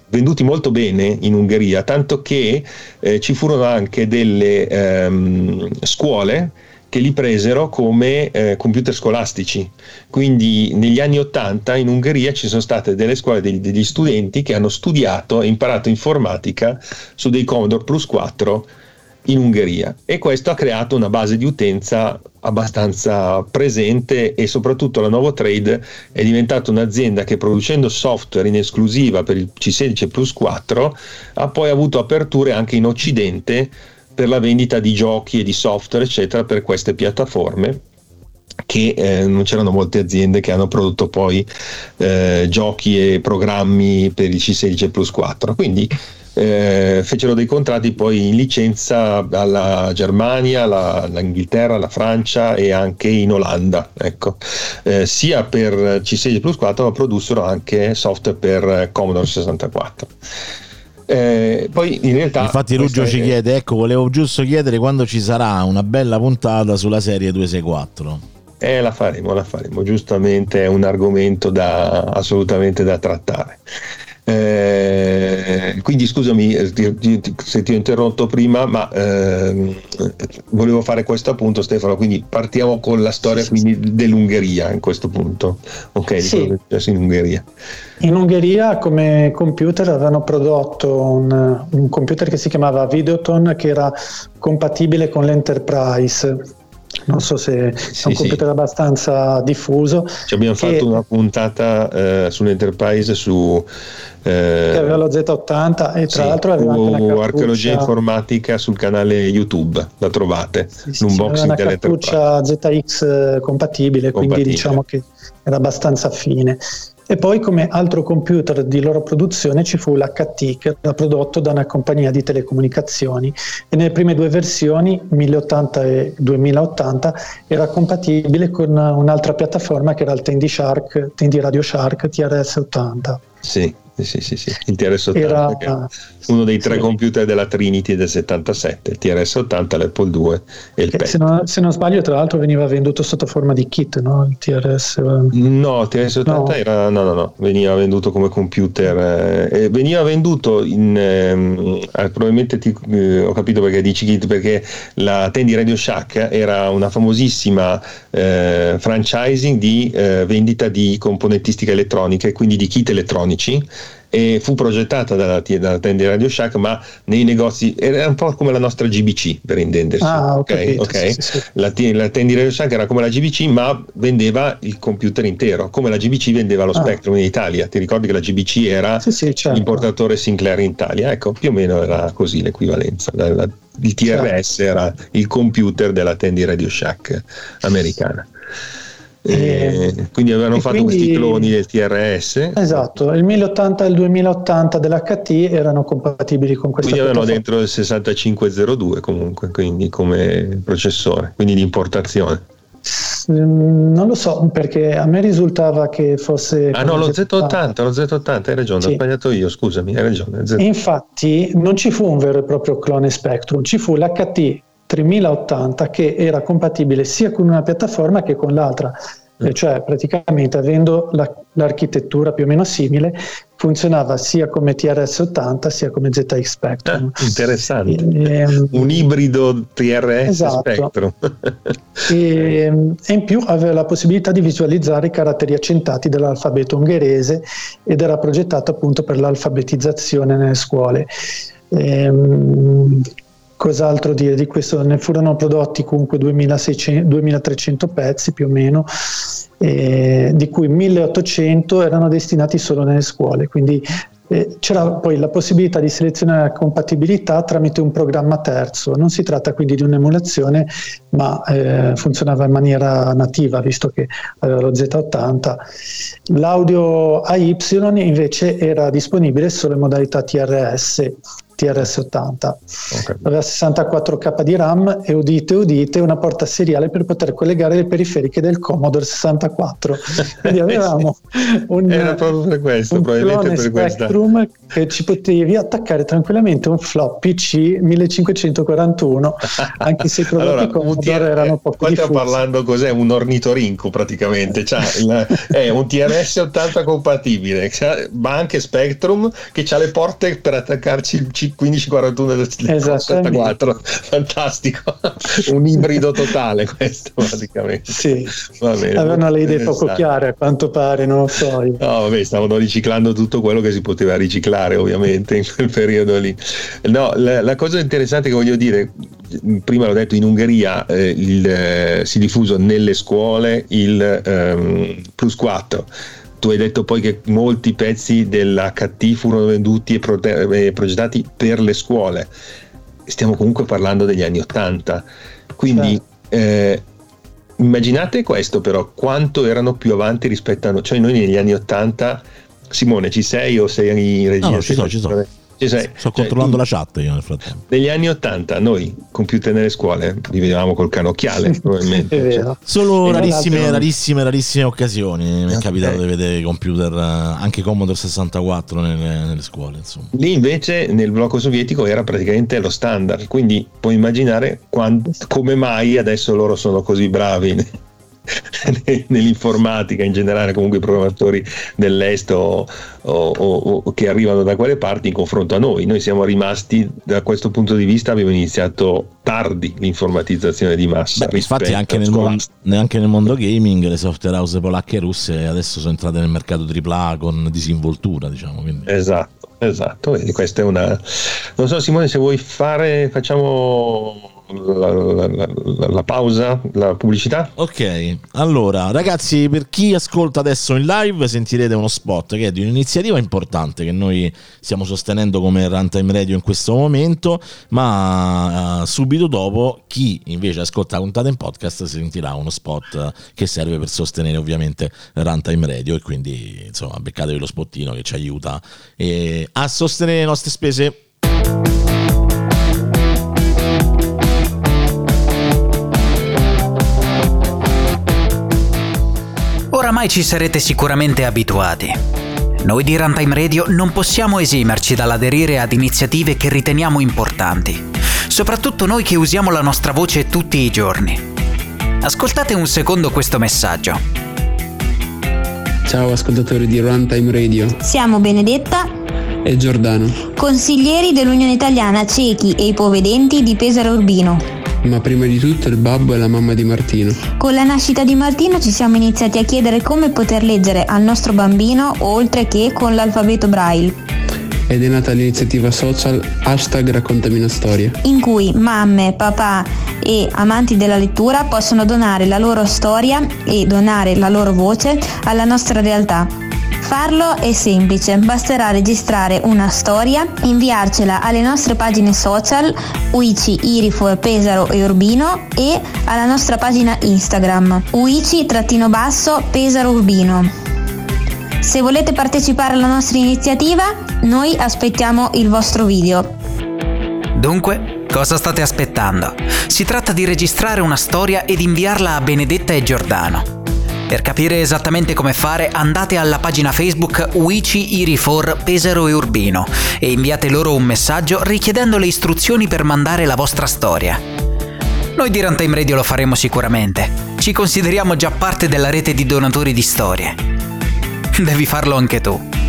venduti molto bene in Ungheria, tanto che eh, ci furono anche delle ehm, scuole che li presero come eh, computer scolastici. Quindi negli anni 80 in Ungheria ci sono state delle scuole degli, degli studenti che hanno studiato e imparato informatica su dei Commodore Plus 4 in Ungheria e questo ha creato una base di utenza abbastanza presente e soprattutto la Novo Trade è diventata un'azienda che producendo software in esclusiva per il C16 Plus 4 ha poi avuto aperture anche in Occidente per la vendita di giochi e di software eccetera per queste piattaforme che eh, non c'erano molte aziende che hanno prodotto poi eh, giochi e programmi per il C16 Plus 4 quindi eh, fecero dei contratti poi in licenza alla Germania, alla, all'Inghilterra, alla Francia e anche in Olanda, ecco. eh, sia per C16 Plus 4 ma produssero anche software per Commodore 64. Eh, poi in realtà infatti Ruggio ci chiede ecco volevo giusto chiedere quando ci sarà una bella puntata sulla serie 264 eh la faremo la faremo. Giustamente è un argomento da, assolutamente da trattare eh, quindi scusami eh, se ti ho interrotto prima, ma eh, volevo fare questo appunto Stefano, quindi partiamo con la storia quindi, dell'Ungheria in questo punto. Ok, sì. in Ungheria. In Ungheria come computer avevano prodotto un, un computer che si chiamava Videoton che era compatibile con l'Enterprise non so se sì, è un computer sì. abbastanza diffuso. Ci abbiamo che, fatto una puntata eh, sull'Enterprise su eh, che aveva lo Z80 e tra sì, l'altro aveva anche una archeologia informatica sul canale YouTube, la trovate, sì, l'unboxing sì, una cartuccia ZX compatibile, compatibile, quindi diciamo che era abbastanza affine. E poi come altro computer di loro produzione ci fu l'HT che era prodotto da una compagnia di telecomunicazioni e nelle prime due versioni, 1080 e 2080, era compatibile con un'altra piattaforma che era il Tandy Shark, Tandy Radio Shark TRS-80. Sì, sì, sì, sì. il TRS-80 Era... uno dei tre sì. computer della Trinity del 77, il TRS-80, l'Apple 2 e il PET. Se non, se non, sbaglio, tra l'altro veniva venduto sotto forma di kit, no? Il TRS... No, il TRS-80 no. era... No, no, no, veniva venduto come computer. Eh, veniva venduto in... Ehm, eh, probabilmente ti, eh, ho capito perché dici kit, perché la Tandy Radio Shack era una famosissima eh, franchising di eh, vendita di componentistica elettronica e quindi di kit elettronici e fu progettata dalla, dalla tenda Radio Shack ma nei negozi era un po' come la nostra GBC per intendersi ah, okay, okay? Sì, sì. La, la tenda Radio Shack era come la GBC ma vendeva il computer intero come la GBC vendeva lo ah. Spectrum in Italia ti ricordi che la GBC era sì, certo. l'importatore Sinclair in Italia ecco più o meno era così l'equivalenza la, la, il TRS certo. era il computer della tenda Radio Shack americana eh, quindi avevano fatto quindi, questi cloni del TRS. Esatto, il 1080 e il 2080 dell'HT erano compatibili con questa Quindi avevano dentro il 6502 comunque, quindi come processore, quindi di importazione. Mm, non lo so perché a me risultava che fosse. Ah no, lo Z80, lo Z80, hai ragione, sì. ho sbagliato io, scusami, hai ragione. Infatti non ci fu un vero e proprio clone Spectrum, ci fu l'HT 3080 che era compatibile sia con una piattaforma che con l'altra, mm. cioè praticamente avendo la, l'architettura più o meno simile funzionava sia come TRS-80 sia come ZX Spectrum. Ah, interessante, e, ehm, un ibrido TRS esatto. Spectrum. e, e, in più aveva la possibilità di visualizzare i caratteri accentati dell'alfabeto ungherese ed era progettato appunto per l'alfabetizzazione nelle scuole. E, ehm, Cos'altro dire di questo? Ne furono prodotti comunque 2600, 2300 pezzi più o meno, eh, di cui 1800 erano destinati solo nelle scuole, quindi eh, c'era poi la possibilità di selezionare la compatibilità tramite un programma terzo. Non si tratta quindi di un'emulazione, ma eh, funzionava in maniera nativa, visto che aveva lo Z80. L'audio AY invece era disponibile solo in modalità TRS TRS-80. Okay. Aveva 64K di RAM e udite udite una porta seriale per poter collegare le periferiche del Commodore 64. Quindi avevamo un, Era proprio per questo, un probabilmente per Spectrum che ci potevi attaccare tranquillamente un floppy C 1541, anche se i prodotti allora, Commodore TR- erano poco qua stiamo parlando cos'è? Un ornitorinco praticamente, cioè, il, è un TRS-80 compatibile, ma anche Spectrum che ha le porte per attaccarci il C 1541 del 74. Fantastico, un ibrido totale questo praticamente. Sì, avevano le idee poco chiare a quanto pare, non lo so. No, vabbè, stavano riciclando tutto quello che si poteva riciclare ovviamente in quel periodo lì. No, la, la cosa interessante che voglio dire, prima l'ho detto, in Ungheria eh, il, eh, si è diffuso nelle scuole il ehm, plus 4 tu hai detto poi che molti pezzi dell'HT furono venduti e, prote- e progettati per le scuole. Stiamo comunque parlando degli anni 80. Quindi eh, immaginate questo però, quanto erano più avanti rispetto a noi. Cioè noi negli anni 80, Simone ci sei o sei in regia? No, no, ci sono, ci sono. Ci sei. Sto cioè, controllando tu, la chat io nel frattempo. Negli anni 80 noi computer nelle scuole li vedevamo col canocchiale, probabilmente. Cioè, Solo rarissime, rarissime, rarissime occasioni mi è capitato di vedere computer, eh, anche Commodore 64 nelle, nelle scuole. Insomma. Lì invece nel blocco sovietico era praticamente lo standard, quindi puoi immaginare quando, come mai adesso loro sono così bravi nell'informatica in generale, comunque i programmatori dell'est o, o, o, che arrivano da quelle parti in confronto a noi. Noi siamo rimasti da questo punto di vista, abbiamo iniziato tardi l'informatizzazione di massa. Beh, infatti anche nel, mondo, anche nel, mondo, gaming le software house polacche e russe adesso sono entrate nel mercato AAA con disinvoltura, diciamo. Quindi. Esatto. Esatto, quindi questa è una... Non so Simone se vuoi fare, facciamo la, la, la, pausa, la pubblicità. Ok, allora ragazzi, per chi ascolta adesso in live sentirete uno spot che è di un'iniziativa importante che noi stiamo sostenendo come Runtime Radio in questo momento, ma uh, subito dopo chi invece ascolta la puntata in podcast sentirà uno spot che serve per sostenere ovviamente Runtime Radio e quindi insomma beccatevi lo spottino che ci aiuta eh, a sostenere le nostre spese. Oramai ci sarete sicuramente abituati. Noi di Runtime Radio non possiamo esimerci dall'aderire ad iniziative che riteniamo importanti, soprattutto noi che usiamo la nostra voce tutti i giorni. Ascoltate un secondo questo messaggio. Ciao ascoltatori di Runtime Radio. Siamo Benedetta e Giordano, consiglieri dell'Unione Italiana Ciechi e Ipovedenti di Pesaro Urbino ma prima di tutto il babbo e la mamma di Martino. Con la nascita di Martino ci siamo iniziati a chiedere come poter leggere al nostro bambino oltre che con l'alfabeto braille. Ed è nata l'iniziativa social hashtag raccontami una storia. In cui mamme, papà e amanti della lettura possono donare la loro storia e donare la loro voce alla nostra realtà. Farlo è semplice, basterà registrare una storia, inviarcela alle nostre pagine social Uici, Irifor, Pesaro e Urbino e alla nostra pagina Instagram Uici-Pesaro Urbino. Se volete partecipare alla nostra iniziativa, noi aspettiamo il vostro video. Dunque, cosa state aspettando? Si tratta di registrare una storia ed inviarla a Benedetta e Giordano. Per capire esattamente come fare andate alla pagina Facebook Uici Irifor Pesaro e Urbino e inviate loro un messaggio richiedendo le istruzioni per mandare la vostra storia. Noi di Runtime Radio lo faremo sicuramente. Ci consideriamo già parte della rete di donatori di storie. Devi farlo anche tu.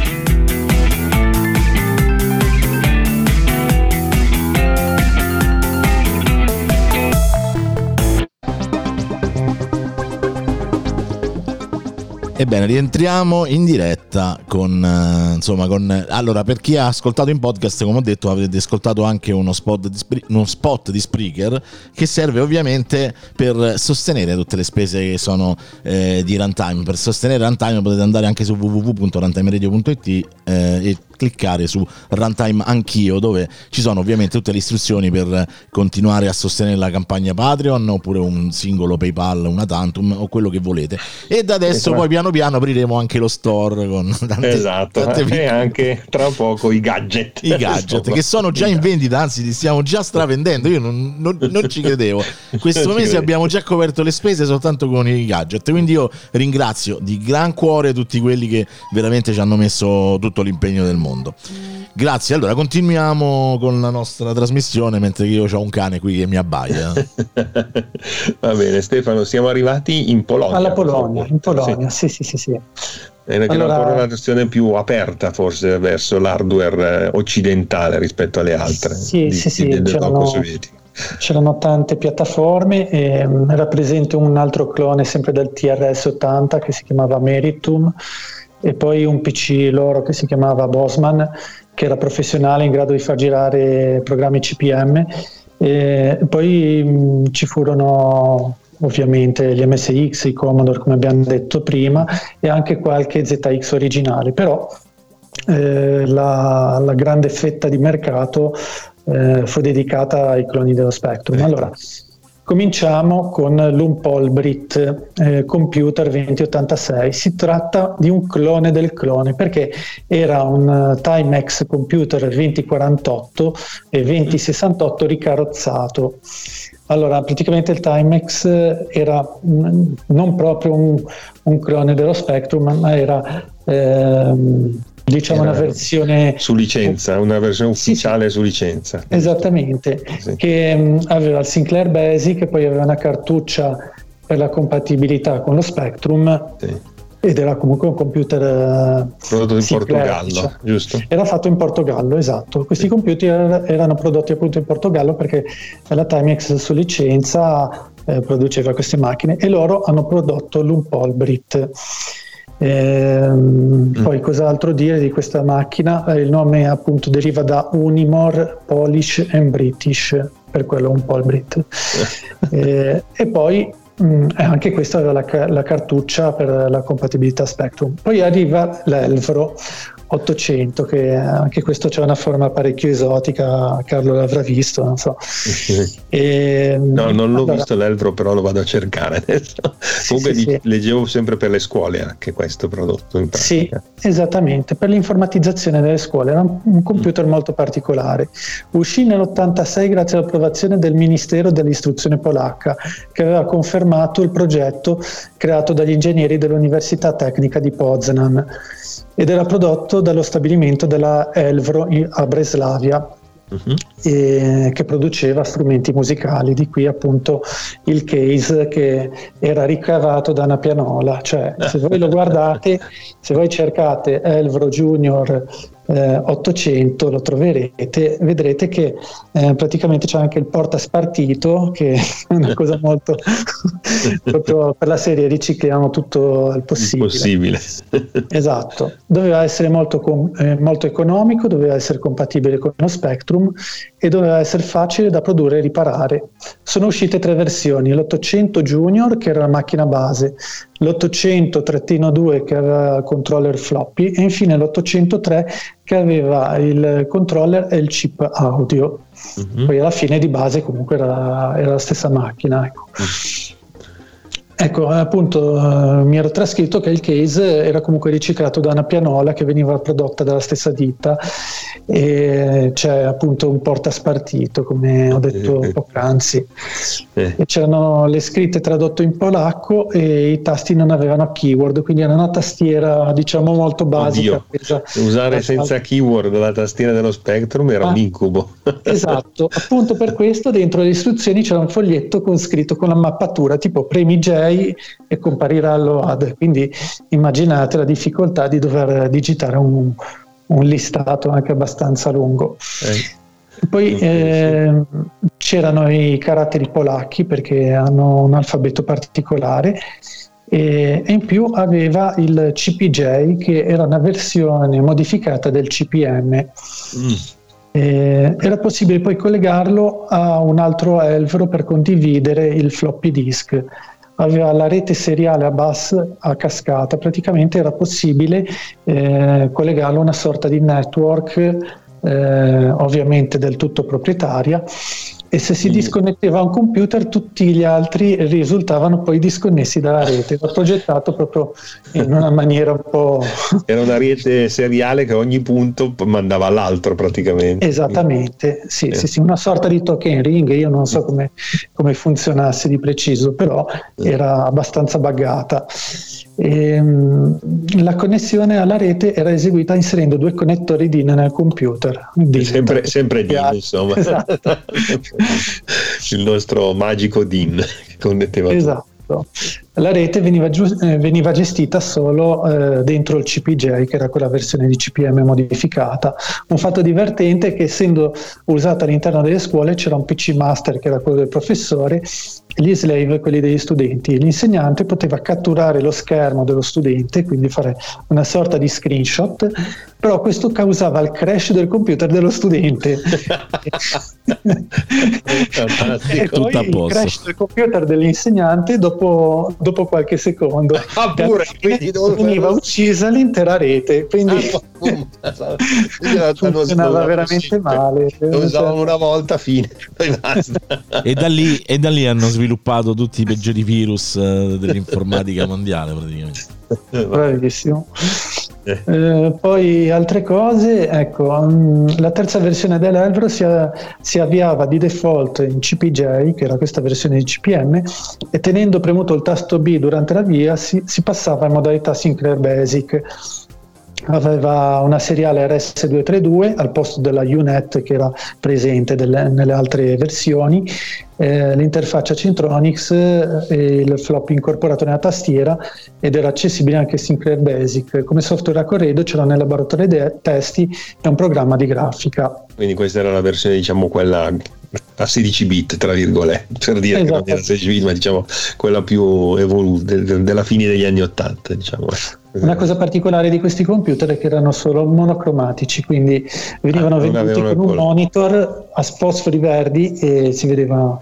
Ebbene, rientriamo in diretta con, uh, insomma, con... Allora, per chi ha ascoltato in podcast, come ho detto, avete ascoltato anche uno spot di, Spri... uno spot di Spreaker che serve ovviamente per sostenere tutte le spese che sono eh, di Runtime. Per sostenere Runtime potete andare anche su www.runtimeradio.it eh, e cliccare su Runtime Anch'io, dove ci sono ovviamente tutte le istruzioni per continuare a sostenere la campagna Patreon oppure un singolo PayPal, una Tantum o quello che volete. E da adesso esatto. poi piano piano apriremo anche lo store con tante, esatto. tante e anche tra poco i gadget. I gadget che sono già in vendita, anzi li stiamo già stravendendo. Io non, non, non ci credevo. Questo mese abbiamo già coperto le spese soltanto con i gadget. Quindi io ringrazio di gran cuore tutti quelli che veramente ci hanno messo tutto l'impegno del mondo mondo. Grazie, allora continuiamo con la nostra trasmissione mentre io ho un cane qui che mi abbaia. Va bene Stefano, siamo arrivati in Polonia. Alla Polonia, in Polonia, sì sì sì. sì. È una, Allora- ancora una questione più aperta forse verso l'hardware eh, occidentale rispetto alle altre Sì, di- sì, sì, di- c'erano-. C'erano tante piattaforme, e, mm, era presente un altro clone sempre del TRS-80 che si chiamava Meritum e poi un PC loro che si chiamava Bosman che era professionale in grado di far girare programmi CPM e poi mh, ci furono ovviamente gli MSX, i Commodore come abbiamo detto prima e anche qualche ZX originale, però eh, la, la grande fetta di mercato eh, fu dedicata ai cloni dello Spectrum. Allora, cominciamo con l'Umpolbrit eh, Computer 2086. Si tratta di un clone del clone perché era un eh, Timex Computer 2048 e 2068 ricarrozzato. Allora, praticamente il Timex era mm, non proprio un, un clone dello Spectrum, ma era ehm, diciamo una versione Su licenza, una versione Sì, sì. ufficiale su licenza. Esattamente, Sì. che mh, aveva il Sinclair Basic poi aveva una cartuccia per la compatibilità con lo Spectrum Sì. ed era comunque un computer eh, Prodotto in Sinclair, Portogallo, diciamo. giusto? Era fatto in Portogallo, esatto. Questi computer erano prodotti appunto in Portogallo perché la Timex su licenza eh, produceva queste macchine e loro hanno prodotto l'Umpolbrit. Ehm, Poi cos'altro dire di questa macchina? Eh, il nome appunto deriva da Unimore Polish and British, per quello Umpolbrit. Eh, e poi mh, eh, anche questa aveva la, la cartuccia per la compatibilità Spectrum. Poi arriva l'Elvro 800, che anche questo c'è una forma parecchio esotica, Carlo l'avrà visto, non so. E, No, non l'ho allora, visto l'Elvro, però lo vado a cercare adesso. Comunque sì, di- sì. leggevo sempre per le scuole anche questo prodotto Sì, esattamente, per l'informatizzazione delle scuole, era un, un computer molto particolare. Uscì nell'86 grazie all'approvazione del Ministero dell'Istruzione polacca, che aveva confermato il progetto creato dagli ingegneri dell'Università Tecnica di Poznan ed era prodotto dallo stabilimento della Elvro a Breslavia e che produceva strumenti musicali, di qui appunto il case che era ricavato da una pianola, cioè se voi lo guardate, se voi cercate Elvro Junior eh, 800 lo troverete, vedrete che eh, praticamente c'è anche il porta spartito che è una cosa molto proprio per la serie ricicliamo tutto il possibile. Impossibile. Esatto, doveva essere molto, com- eh, molto economico, doveva essere compatibile con lo Spectrum e doveva essere facile da produrre e riparare. Sono uscite tre versioni, l'800 Junior che era la macchina base, l'800-2 che aveva il controller floppy e infine l'803 che aveva il controller e il chip audio. Mhm. Poi alla fine di base comunque era, era la stessa macchina. Ecco. Ecco, appunto, eh, mi ero trascritto che il case era comunque riciclato da una pianola che veniva prodotta dalla stessa ditta e c'è appunto un portaspartito, come ho detto poc'anzi. Eh, E c'erano le scritte tradotte in polacco e i tasti non avevano keyword, quindi era una tastiera diciamo molto basica. Usare senza keyword la tastiera dello Spectrum era Ah. un incubo. Esatto, appunto per questo dentro le istruzioni c'era un foglietto con scritto con la mappatura tipo premi J e comparirà l'OAD, quindi immaginate la difficoltà di dover digitare un, un listato anche abbastanza lungo. Eh, Poi ehm, c'erano i caratteri polacchi perché hanno un alfabeto particolare e, e in più aveva il CPJ che era una versione modificata del CPM. mm, Eh, era possibile poi collegarlo a un altro Elvro per condividere il floppy disk. Aveva la rete seriale a bus a cascata, praticamente era possibile eh, collegarlo a una sorta di network, eh, ovviamente del tutto proprietaria, e se si disconnetteva un computer tutti gli altri risultavano poi disconnessi dalla rete. Era progettato proprio in una maniera un po'... Era una rete seriale che a ogni punto mandava all'altro praticamente. Esattamente, sì, Sì. sì, sì, una sorta di token ring, io non so come, come funzionasse di preciso, però era abbastanza buggata. Ehm, la connessione alla rete era eseguita inserendo due connettori DIN nel computer. DIN, Sempre, sempre DIN, insomma. Esatto. Il nostro magico DIN che connetteva tutto. Esatto. Esatto. La rete veniva, giu- eh, veniva gestita solo eh, dentro il CPJ, che era quella versione di CPM modificata. Un fatto divertente è che essendo usata all'interno delle scuole c'era un PC master che era quello del professore gli slave quelli degli studenti. L'insegnante poteva catturare lo schermo dello studente, quindi fare una sorta di screenshot, però questo causava il crash del computer dello studente. e poi il crash del computer dell'insegnante dopo, dopo qualche secondo. Ah, pure, quindi veniva uccisa l'intera rete, quindi Ah, funzionava veramente male. Lo usavamo una volta, fine. E da, lì, e da lì hanno sviluppato tutti i peggiori virus eh, dell'informatica mondiale praticamente. Bravissimo. Eh, poi altre cose, ecco, mh, la terza versione dell'Elvro si, si, avviava di default in CPJ, che era questa versione di CPM, e tenendo premuto il tasto B durante la via si, si passava in modalità Sinclair Basic aveva una seriale RS232 al posto della UNET che era presente delle, nelle altre versioni, eh, l'interfaccia Centronics eh, e il flop incorporato nella tastiera ed era accessibile anche Sinclair Basic. Come software a corredo c'era nel laboratorio dei testi e un programma di grafica. Quindi questa era la versione, diciamo, quella a 16 bit, tra virgolette, per dire esatto. che non era 16 bit, ma diciamo quella più evoluta della fine degli anni 80, diciamo. Una cosa particolare di questi computer è che erano solo monocromatici, quindi venivano ah, venduti con un monitor a fosfori verdi e si vedeva.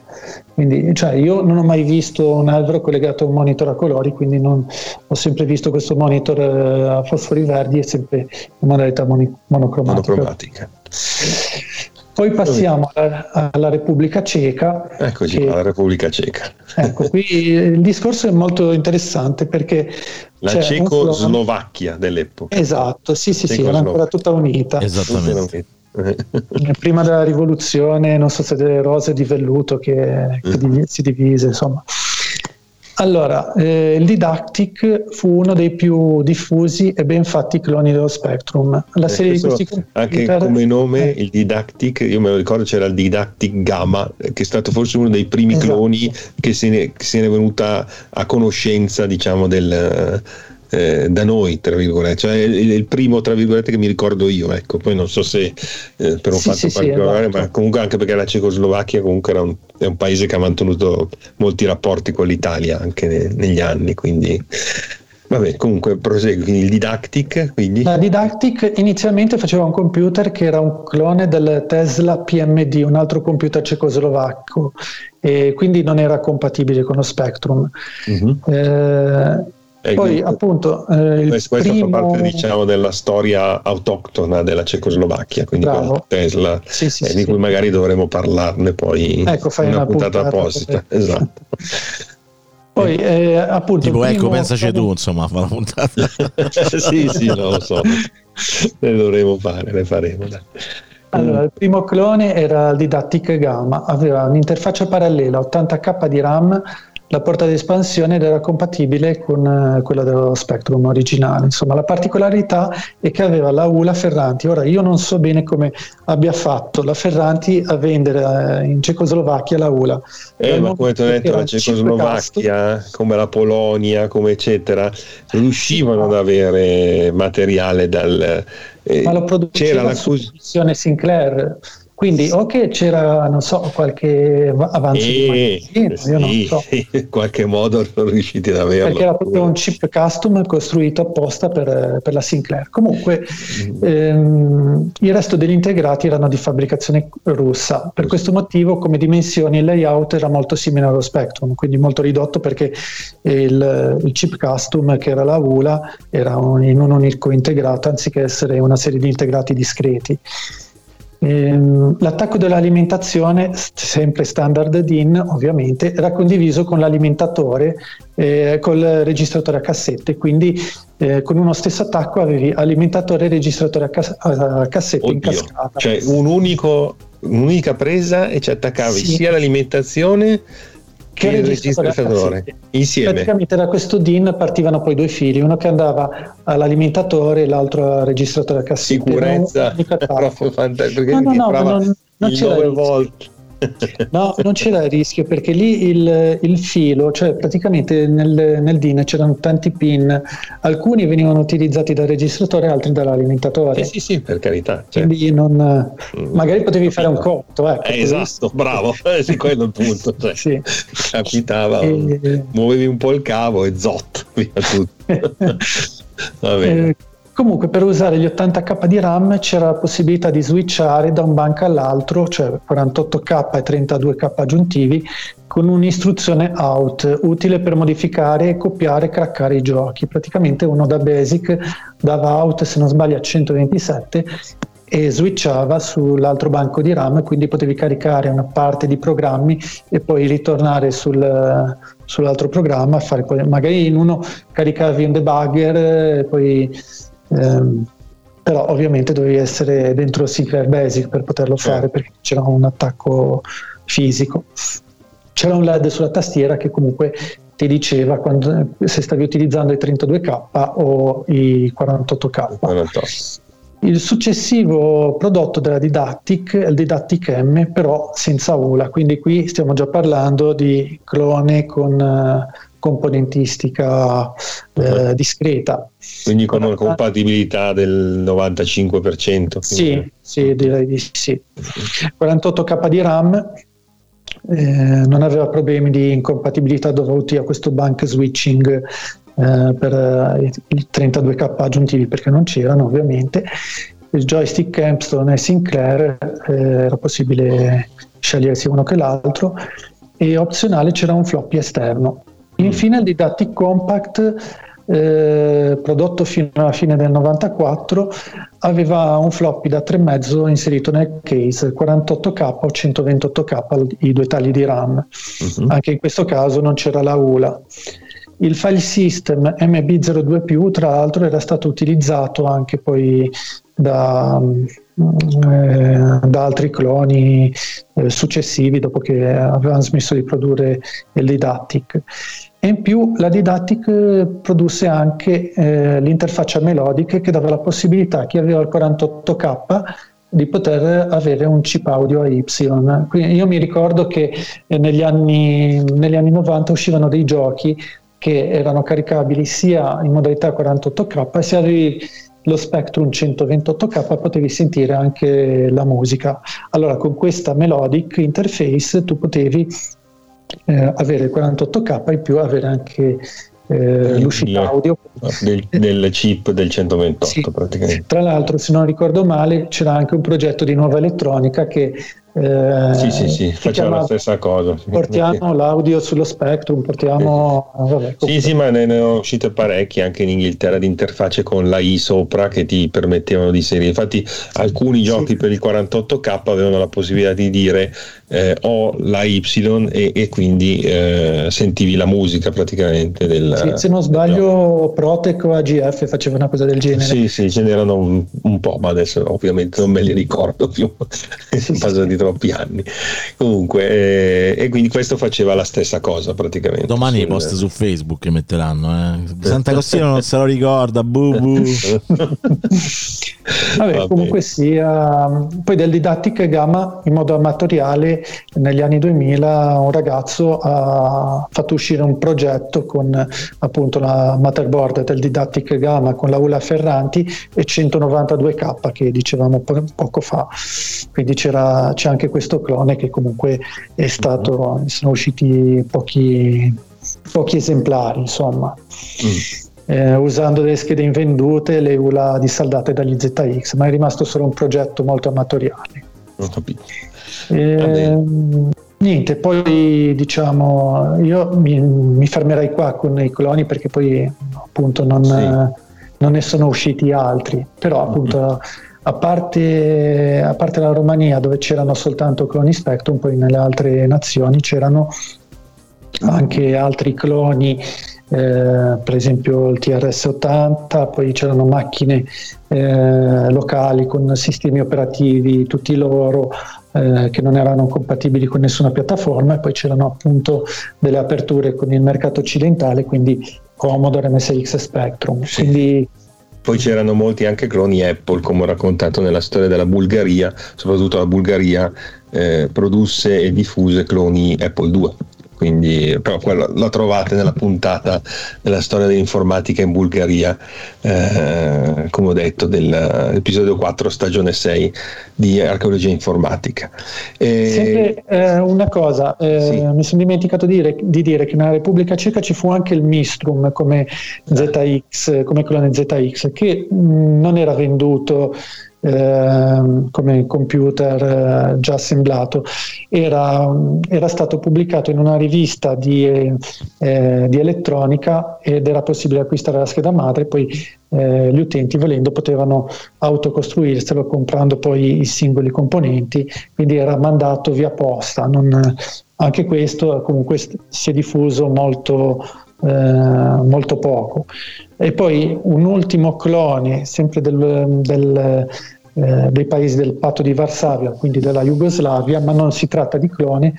Quindi, cioè, io non ho mai visto un albero collegato a un monitor a colori, quindi non, ho sempre visto questo monitor eh, a fosfori verdi e sempre in modalità moni- monocromatica. monocromatica. Poi passiamo alla, alla, Repubblica Ceca. Eccoci che, alla Repubblica Ceca. Ecco, qui il discorso è molto interessante perché... La Cecoslovacchia dell'epoca. Esatto, sì, sì, sì, era ancora tutta unita. Esattamente. Prima della rivoluzione, non so se delle rose di velluto che, che mm. si divise, insomma. Allora, eh, il Didactic fu uno dei più diffusi e ben fatti cloni dello Spectrum. La eh, serie di questi computer, anche come nome, eh. il Didactic, io me lo ricordo c'era il Didactic Gamma, che è stato forse uno dei primi esatto. cloni che se ne, che se ne è venuta a conoscenza, diciamo, del eh, da noi, tra virgolette, cioè il, il, primo, tra virgolette, che mi ricordo io, ecco, poi non so se eh, per un sì, fatto sì, particolare, sì, esatto. ma comunque anche perché la Cecoslovacchia comunque era un, è un paese che ha mantenuto molti rapporti con l'Italia anche ne, negli anni, quindi... Vabbè, comunque prosegue, quindi il Didactic. Quindi... La Didactic inizialmente faceva un computer che era un clone del Tesla PMD, un altro computer cecoslovacco, e quindi non era compatibile con lo Spectrum. Uh-huh. Eh, e Poi appunto eh, questo, primo... fa parte diciamo della storia autoctona della Cecoslovacchia, quindi Tesla, sì, sì, eh, sì, di cui magari dovremo parlarne poi ecco, in una, una puntata, puntata apposita. Esatto. Poi eh, appunto tipo ecco pensaci tu insomma fa la puntata sì sì non lo so le dovremo fare le faremo dai. Allora, il primo clone era il Didactic Gamma, aveva un'interfaccia parallela, 80k di RAM, la porta di espansione ed era compatibile con eh, quella dello Spectrum originale. Insomma, la particolarità è che aveva la U la Ferranti. Ora, io non so bene come abbia fatto la Ferranti a vendere eh, in Cecoslovacchia la ULA. Eh, ma come ti ho detto, la Cecoslovacchia, come la Polonia, come eccetera, riuscivano ad avere materiale dal... Eh, ma lo produceva c'era la Sinclair quindi o che c'era, non so, qualche avanzo eh, di io sì, non so. in qualche modo sono riusciti ad averlo. Perché era proprio un chip custom costruito apposta per, per la Sinclair. Comunque mm. ehm, il resto degli integrati erano di fabbricazione russa. Per questo motivo come dimensioni il layout era molto simile allo Spectrum, quindi molto ridotto perché il, il chip custom che era la ULA era un, in un unico integrato anziché essere una serie di integrati discreti. Ehm, l'attacco dell'alimentazione, sempre standard DIN ovviamente, era condiviso con l'alimentatore, eh, col registratore a cassette, quindi eh, con uno stesso attacco avevi alimentatore e registratore a, cas- a cassette Oddio, in cascata. Cioè un unico, un'unica presa e ci attaccavi sì. sia l'alimentazione che il registratore insieme. Praticamente da questo DIN partivano poi due fili, uno che andava all'alimentatore e l'altro al registratore a cassetta. Sicurezza, proprio fantastico. No, no, no, non, non c'era 9 volt. No, non c'era il rischio perché lì il, il filo, cioè praticamente nel, nel, DIN c'erano tanti pin, alcuni venivano utilizzati dal registratore, altri dall'alimentatore. Sì, sì, sì, per carità. Cioè. Quindi non, mm. magari potevi fare un conto. Ecco, eh, esatto, bravo, eh, sì, quello è il punto. Cioè, sì. Capitava, e... muovevi un po' il cavo e zot, via tutto. Va bene. Eh, Comunque per usare gli 80k di RAM c'era la possibilità di switchare da un banco all'altro, cioè 48k e 32k aggiuntivi, con un'istruzione out utile per modificare, copiare e craccare i giochi. Praticamente uno da basic dava out, se non sbaglio, a 127 e switchava sull'altro banco di RAM, quindi potevi caricare una parte di programmi e poi ritornare sul, sull'altro programma, fare, magari in uno caricavi un debugger e poi Ehm, però ovviamente dovevi essere dentro Secret Basic per poterlo fare perché c'era un attacco fisico. C'era un LED sulla tastiera che comunque ti diceva quando, se stavi utilizzando i 32K o i 48K. 48. Il successivo prodotto della Didactic è il Didactic M, però senza ULA, quindi qui stiamo già parlando di clone con uh, componentistica uh, discreta. Quindi con una compatibilità del 95%. Sì, sì, direi di sì. 48K di RAM, eh, non aveva problemi di incompatibilità dovuti a questo bank switching eh, per eh, i 32K aggiuntivi perché non c'erano ovviamente. Il joystick Campstone e Sinclair eh, era possibile scegliersi uno che l'altro e opzionale c'era un floppy esterno. Infine il Didactic Compact eh, prodotto fino alla fine del 94, aveva un floppy da 3,5 inserito nel case, 48k o 128k, i due tagli di RAM. Uh-huh. Anche in questo caso non c'era la ULA. Il file system MB02, tra l'altro, era stato utilizzato anche poi da, eh, da altri cloni eh, successivi dopo che avevano smesso di produrre il Didactic. E in più la Didactic eh, produsse anche eh, l'interfaccia melodica che dava la possibilità a chi aveva il 48K di poter avere un chip audio a Y. Quindi io mi ricordo che eh, negli, anni, negli anni 90 uscivano dei giochi che erano caricabili sia in modalità 48K e se avevi lo Spectrum 128K potevi sentire anche la musica. Allora con questa melodic interface tu potevi eh, avere il 48K in più avere anche eh, l'uscita audio del, del, chip del 128 sì. praticamente. Tra l'altro, se non ricordo male, c'era anche un progetto di nuova elettronica che eh, sì, sì, sì, facciamo la stessa cosa. Portiamo l'audio sullo Spectrum, portiamo... Vabbè, sì, sì, ma ne, ne sono uscite parecchie anche in Inghilterra di interfacce con la I sopra che ti permettevano di inserire. Infatti alcuni giochi sì. per il 48K avevano la possibilità di dire eh, ho la Y e, e quindi eh, sentivi la musica praticamente del... Sì, se non sbaglio Protec o AGF faceva una cosa del genere. Sì, sì, ce n'erano un, un po', ma adesso ovviamente non me li ricordo più. Sì, sì, di troppi anni. Comunque, eh, e quindi questo faceva la stessa cosa praticamente. Domani i post su Facebook che metteranno. Eh. Santa Costina non se lo ricorda, bu bu. Vabbè, Vabbè, comunque sia. Poi del Didactic Gamma in modo amatoriale negli anni 2000 un ragazzo ha fatto uscire un progetto con appunto la motherboard del Didactic Gamma con la ULA Ferranti e 192K che dicevamo po- poco fa. Quindi c'era, c'è anche questo clone che comunque è stato, sono usciti pochi, pochi esemplari, insomma. Mm. Eh, usando delle schede invendute, le ULA dissaldate dagli ZX, ma è rimasto solo un progetto molto amatoriale. Ho capito. Eh, niente, poi diciamo, io mi, mi, fermerei qua con i cloni perché poi appunto non, sì. non ne sono usciti altri, però appunto... Mm-hmm a parte, a parte la Romania dove c'erano soltanto cloni Spectrum, poi nelle altre nazioni c'erano anche altri cloni, eh, per esempio il TRS-80, poi c'erano macchine eh, locali con sistemi operativi tutti loro eh, che non erano compatibili con nessuna piattaforma e poi c'erano appunto delle aperture con il mercato occidentale, quindi Commodore, MSX Spectrum. Sì. Quindi Poi c'erano molti anche cloni Apple, come ho raccontato nella storia della Bulgaria, soprattutto la Bulgaria eh, produsse e diffuse cloni Apple 2 quindi però quello la trovate nella puntata della storia dell'informatica in Bulgaria, eh, come ho detto, dell'episodio 4, stagione 6 di archeologia informatica. E... Sempre eh, una cosa, eh, sì. mi sono dimenticato di dire, di dire, che nella Repubblica Ceca ci fu anche il Mistrum come ZX, come clone ZX, che mh, non era venduto eh, come computer eh, già assemblato, era, era, stato pubblicato in una rivista di, eh, di, elettronica ed era possibile acquistare la scheda madre, poi eh, gli utenti volendo potevano autocostruirselo comprando poi i singoli componenti, quindi era mandato via posta. Non, anche questo comunque si è diffuso molto, eh, molto poco. E poi un ultimo clone, sempre del, del, eh, dei paesi del patto di Varsavia, quindi della Jugoslavia, ma non si tratta di clone,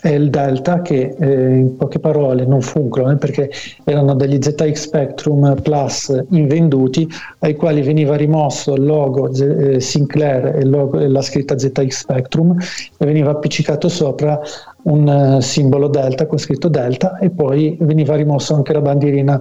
è il Delta che eh, in poche parole non fu un clone perché erano degli ZX Spectrum Plus invenduti ai quali veniva rimosso il logo eh, Sinclair e, logo, e, la scritta ZX Spectrum e veniva appiccicato sopra un uh, simbolo Delta con scritto Delta e poi veniva rimosso anche la bandierina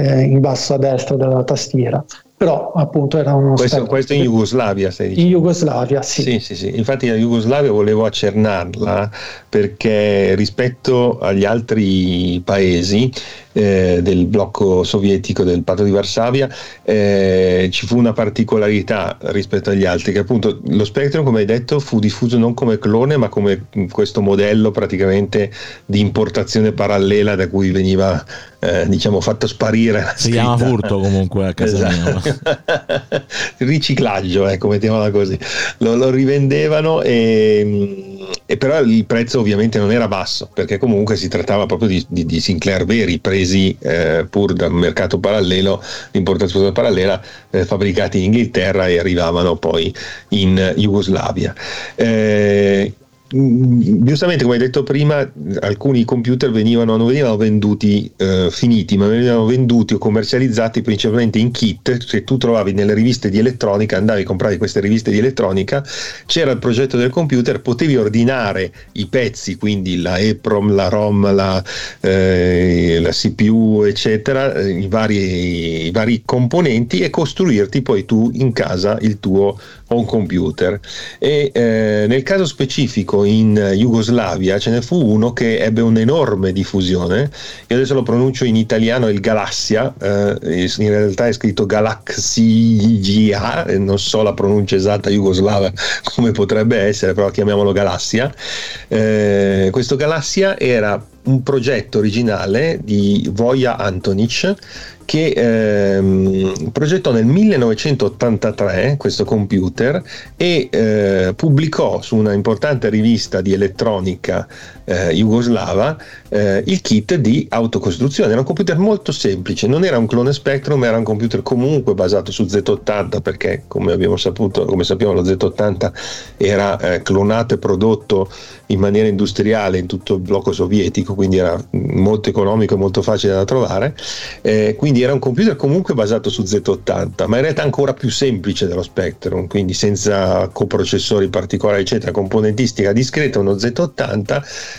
eh, in basso a destra della tastiera però appunto era uno questo, questo in Jugoslavia sei in Jugoslavia sì. sì sì sì. Infatti la Jugoslavia volevo accennarla perché rispetto agli altri paesi eh, del blocco sovietico del patto di Varsavia eh, ci fu una particolarità rispetto agli altri che appunto lo Spectrum come hai detto fu diffuso non come clone ma come questo modello praticamente di importazione parallela da cui veniva eh, diciamo fatto sparire si chiama furto comunque a casa esatto. mia riciclaggio ecco mettiamola così. Lo, lo rivendevano e, e, però il prezzo ovviamente non era basso perché comunque si trattava proprio di, di, di Sinclair veri presi eh, pur dal mercato parallelo importazione parallela eh, fabbricati in Inghilterra e arrivavano poi in Jugoslavia. Eh, giustamente come hai detto prima alcuni computer venivano, non venivano venduti eh, finiti ma venivano venduti o commercializzati principalmente in kit. Se tu trovavi nelle riviste di elettronica andavi a comprare queste riviste di elettronica c'era il progetto del computer potevi ordinare i pezzi quindi la EPROM, la ROM la, eh, la CPU eccetera eh, i vari, i vari componenti e costruirti poi tu in casa il tuo home computer e eh, nel caso specifico in Jugoslavia ce ne fu uno che ebbe un'enorme diffusione. Io adesso lo pronuncio in italiano il Galassia, eh, in realtà è scritto Galaxia, non so la pronuncia esatta jugoslava come potrebbe essere, però chiamiamolo Galassia. Eh, questo Galassia era un progetto originale di Voja Antonic che ehm, progettò nel 1983 questo computer e eh, pubblicò su una importante rivista di elettronica eh, jugoslava eh, il kit di autocostruzione. Era un computer molto semplice, non era un clone Spectrum, era un computer comunque basato su Z80 perché come abbiamo saputo, come sappiamo lo Z80 era eh, clonato e prodotto in maniera industriale in tutto il blocco sovietico, quindi era molto economico e molto facile da trovare. Eh, quindi era un computer comunque basato su Z80, ma in realtà ancora più semplice dello Spectrum, quindi senza coprocessori particolari, eccetera, componentistica discreta, uno Z80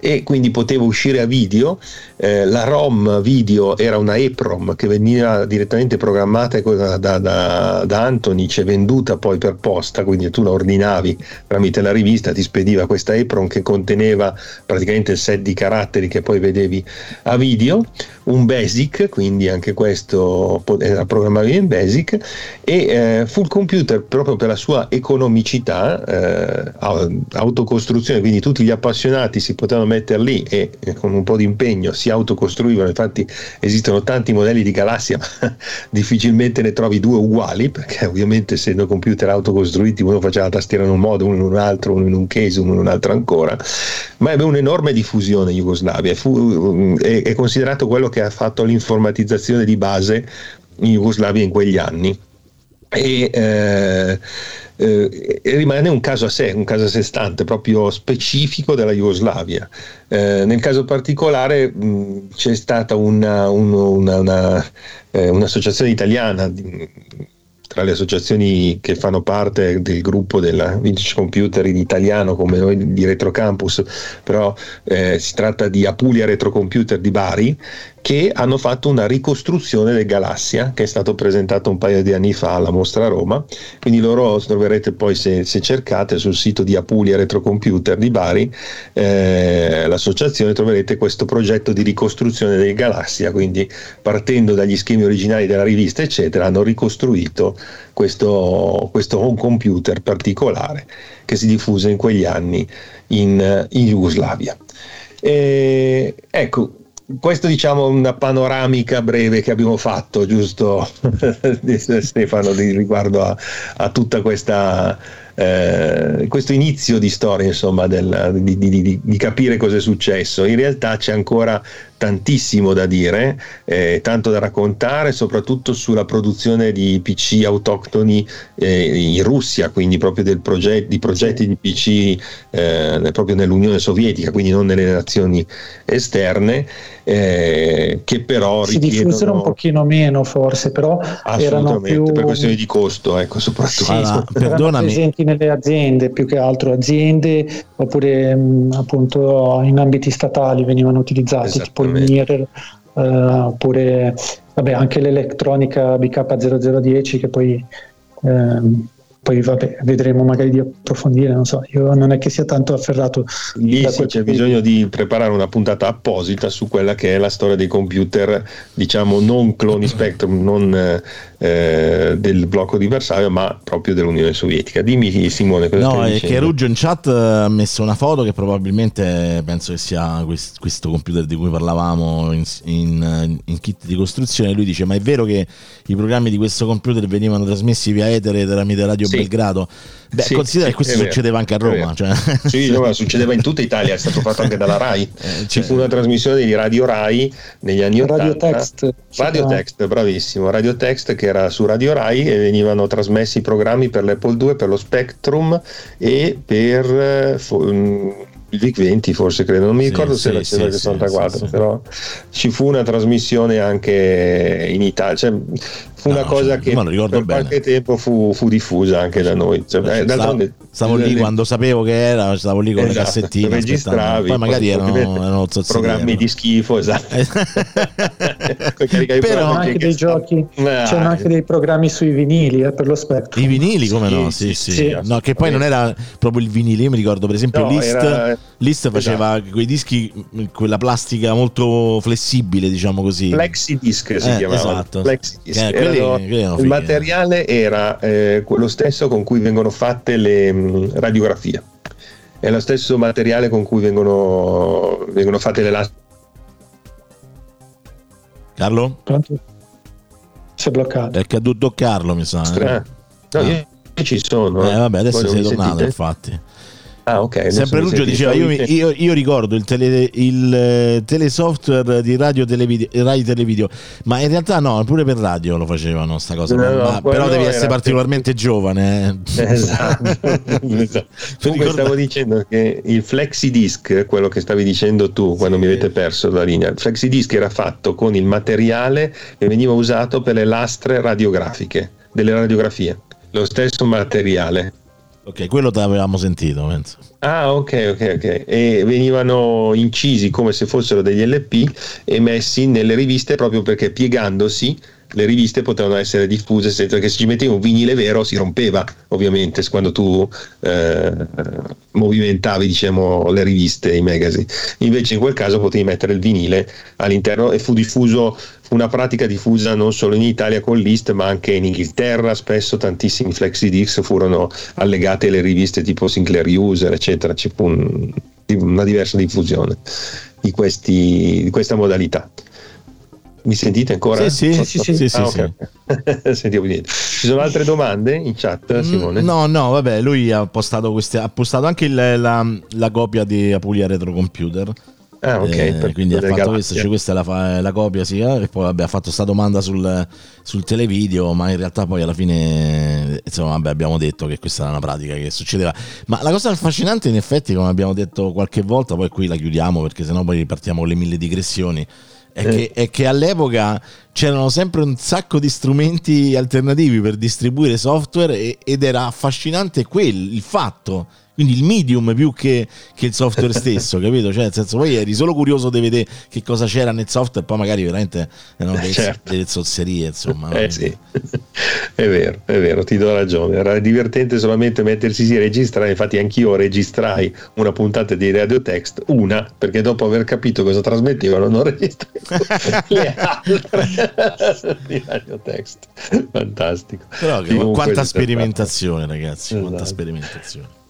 e quindi poteva uscire a video. Eh, la ROM video era una EPROM che veniva direttamente programmata da, da, da, Antonic e venduta poi per posta, quindi tu la ordinavi tramite la rivista, ti spediva questa EPROM che conteneva praticamente il set di caratteri che poi vedevi a video, un BASIC, quindi anche questo era programmabile in BASIC e eh, fu il computer proprio per la sua economicità, eh, autocostruzione, quindi tutti gli appassionati si potevano mettere lì e con un po' di impegno si autocostruivano, infatti esistono tanti modelli di galassia, ma difficilmente ne trovi due uguali, perché ovviamente essendo computer autocostruiti uno faceva la tastiera in un modo, uno in un altro, uno in un case, uno in un altro ancora, ma ebbe un'enorme diffusione in Jugoslavia, fu, è, è considerato quello che ha fatto l'informatizzazione di base in Jugoslavia in quegli anni e eh, eh, rimane un caso a sé, un caso a sé stante, proprio specifico della Jugoslavia. Eh, nel caso particolare mh, c'è stata una, una, una, eh, un'associazione italiana tra le associazioni che fanno parte del gruppo della Vintage Computer in italiano come noi di Retrocampus, però eh, si tratta di Apulia Retrocomputer di Bari, che hanno fatto una ricostruzione del Galassia che è stato presentato un paio di anni fa alla mostra Roma. Quindi loro troverete poi se, se cercate sul sito di Apulia Retrocomputer di Bari, eh, l'associazione, troverete questo progetto di ricostruzione del Galassia. Quindi partendo dagli schemi originali della rivista, eccetera, hanno ricostruito questo, questo home computer particolare che si diffuse in quegli anni in, in Jugoslavia. E, ecco, questo diciamo è una panoramica breve che abbiamo fatto, giusto Stefano, riguardo a, a tutta questa eh, questo inizio di storia, insomma, del, di, di, di, di, capire cosa è successo. In realtà c'è ancora tantissimo da dire, eh, tanto da raccontare, soprattutto sulla produzione di PC autoctoni eh, in Russia, quindi proprio proget- di progetti di PC eh, proprio nell'Unione Sovietica, quindi non nelle nazioni esterne, eh, che però si diffusero un pochino meno forse, però erano più per questioni di costo, ecco, soprattutto. Sì, allora, perdonami. presenti nelle aziende, più che altro aziende, oppure mh, appunto in ambiti statali venivano utilizzati, tipo il Mirror, eh, oppure vabbè, anche l'elettronica BK0010 che poi... Ehm, poi vabbè, vedremo magari di approfondire, non so, io non è che sia tanto afferrato. Lì sì, c'è bisogno di preparare una puntata apposita su quella che è la storia dei computer, diciamo non cloni Spectrum, non eh, del blocco di Varsavia, ma proprio dell'Unione Sovietica. Dimmi Simone cosa No, è che Ruggio in chat ha messo una foto che probabilmente penso che sia questo, questo computer di cui parlavamo in, in, in, kit di costruzione. Lui dice: Ma è vero che i programmi di questo computer venivano trasmessi via etere tramite Radio sì. Belgrado? Beh, sì, considera sì, che questo succedeva anche a Roma. Cioè. Sì, no, succedeva in tutta Italia, è stato fatto anche dalla RAI. Eh, Ci fu una trasmissione di Radio RAI negli anni Radio 80. Text. Radio Text, bravissimo. Radio Text che era su Radio Rai e venivano trasmessi programmi per l'Apple 2, per lo Spectrum e per eh, il VIC 20 forse credo, non mi sì, ricordo se sì, era il 64, sì, però ci fu una trasmissione anche in Italia, cioè, fu no, una cosa cioè, che per bene. qualche tempo fu, fu, diffusa anche da noi. Cioè, eh, stavo, lì quando sapevo che era, stavo lì con esatto, le cassettine, registravi, poi magari erano, erano programmi di schifo, esatto. però anche dei giochi, c'erano anche dei programmi sui vinili eh, per lo spettro. I vinili come no? Sì, sì. No, che poi non era proprio il vinile, io mi ricordo per esempio no, List era List faceva esatto. quei dischi, quella plastica molto flessibile, diciamo così. Flexi disc si eh, chiamava. Esatto. Flexi disc. Eh, quelli, quelli il materiale era eh, quello stesso con cui vengono fatte le mh, radiografie. È lo stesso materiale con cui vengono, vengono fatte le lastre. Carlo? Pronto? Si è bloccato. È caduto Carlo, mi sa. Eh? No, ah. io ci sono. Eh, vabbè, adesso sei tornato, sentite? infatti. Ah, ok. Sempre Ruggio diceva: io, io, io, ricordo il, tele, il eh, telesoftware di radio televideo, radio televideo, ma in realtà no, pure per radio lo facevano sta cosa. No, no, però devi essere particolarmente per... giovane. Eh. Esatto. esatto. Comunque stavo dicendo che il flexi disc, quello che stavi dicendo tu quando sì. mi avete perso la linea, il flexi disc era fatto con il materiale che veniva usato per le lastre radiografiche, delle radiografie. Lo stesso materiale Ok, quello te l'avevamo sentito, penso. Ah, ok, ok, ok. E venivano incisi come se fossero degli LP e messi nelle riviste proprio perché piegandosi le riviste potevano essere diffuse senza che se ci mettevi un vinile vero si rompeva ovviamente quando tu eh, movimentavi diciamo, le riviste, i magazine. Invece in quel caso potevi mettere il vinile all'interno e fu diffuso una pratica diffusa non solo in Italia con l'IST ma anche in Inghilterra, spesso tantissimi flexi disc furono allegati alle riviste tipo Sinclair User eccetera, fu un, una diversa diffusione di, questi, di questa modalità. Mi sentite ancora? Sì, sì, sì, sì, sì, ah, okay. Sentiamo niente. Ci sono altre domande in chat, mm, Simone? No, no, vabbè, lui ha postato queste, ha postato anche il, la, la, copia di Apulia Retro Computer. Ah, ok. Eh, quindi ha fatto questo, cioè questa è la, la copia, sì, eh, e poi vabbè, ha fatto questa domanda sul, sul televideo, ma in realtà poi alla fine, insomma, vabbè, abbiamo detto che questa era una pratica che succedeva. Ma la cosa affascinante, in effetti, come abbiamo detto qualche volta, poi qui la chiudiamo perché sennò poi ripartiamo con le mille digressioni. È, Eh. che, è che all'epoca c'erano sempre un sacco di strumenti alternativi per distribuire software ed era affascinante quel, il fatto, quindi il medium più che, che il software stesso, capito? Cioè, nel senso, poi eri solo curioso di vedere che cosa c'era nel software, poi magari veramente erano delle, Certo. delle zozzerie, insomma. Eh sì, è vero, è vero, ti do ragione. Era divertente solamente mettersi sì, registrare. Infatti, anch'io registrai una puntata di Radio Text, una perché dopo aver capito cosa trasmettevano, non registrai le altre di Radio Text. Fantastico. Però quanta sperimentazione, ragazzi, quanta Esatto. sperimentazione.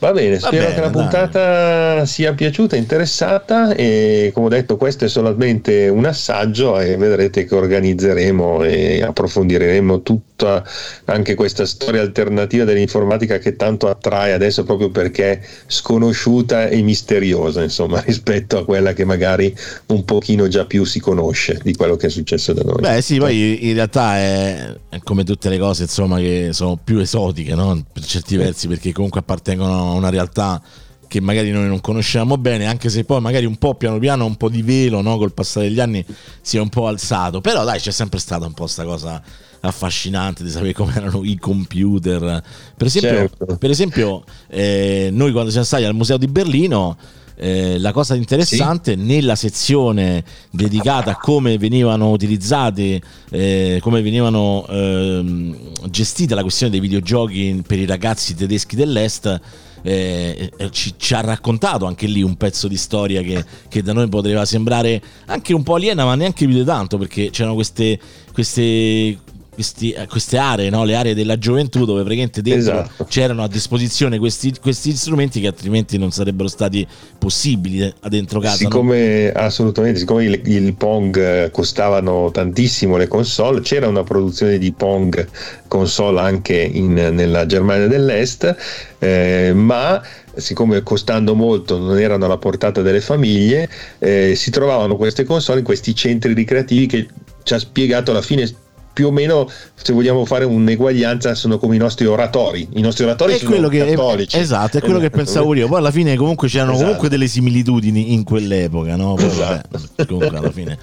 Va bene, Va spero bene, che la dai. puntata sia piaciuta, interessata e come ho detto questo è solamente un assaggio e vedrete che organizzeremo e approfondiremo tutta anche questa storia alternativa dell'informatica che tanto attrae adesso proprio perché è sconosciuta e misteriosa insomma rispetto a quella che magari un pochino già più si conosce di quello che è successo da noi. Beh, sì, poi in realtà è, è come tutte le cose, insomma, che sono più esotiche, no? Per certi versi, perché comunque appartengono a una realtà che magari noi non conosciamo bene, anche se poi magari un po' piano piano un po' di velo, no? Col passare degli anni si è un po' alzato. Però dai, c'è sempre stata un po' sta cosa affascinante di sapere come erano i computer. Per esempio, Certo. per esempio eh, noi quando siamo stati al museo di Berlino eh, la cosa interessante nella sezione dedicata a come venivano utilizzate, eh, come venivano ehm, gestite la questione dei videogiochi per i ragazzi tedeschi dell'est. Eh, eh, ci, ci ha raccontato anche lì un pezzo di storia che, che da noi poteva sembrare anche un po' aliena, ma neanche più di tanto, perché c'erano queste, queste, questi- eh, queste aree, no? le aree della gioventù, dove praticamente dentro Esatto. c'erano a disposizione questi, questi strumenti che altrimenti non sarebbero stati possibili eh, dentro casa. no? Siccome assolutamente, siccome il, il Pong eh, costavano tantissimo le console, c'era una produzione di Pong console anche in- nella Germania dell'Est, eh, ma siccome costando molto non erano alla portata delle famiglie, eh, si trovavano queste console in questi centri ricreativi che ci ha spiegato alla fine più o meno se vogliamo fare un'eguaglianza sono come i nostri oratori i nostri oratori È sono quello che, cattolici esatto, è quello che pensavo io. Poi alla fine comunque c'erano Esatto. comunque delle similitudini in quell'epoca, no? Poi, Esatto. vabbè, comunque alla fine.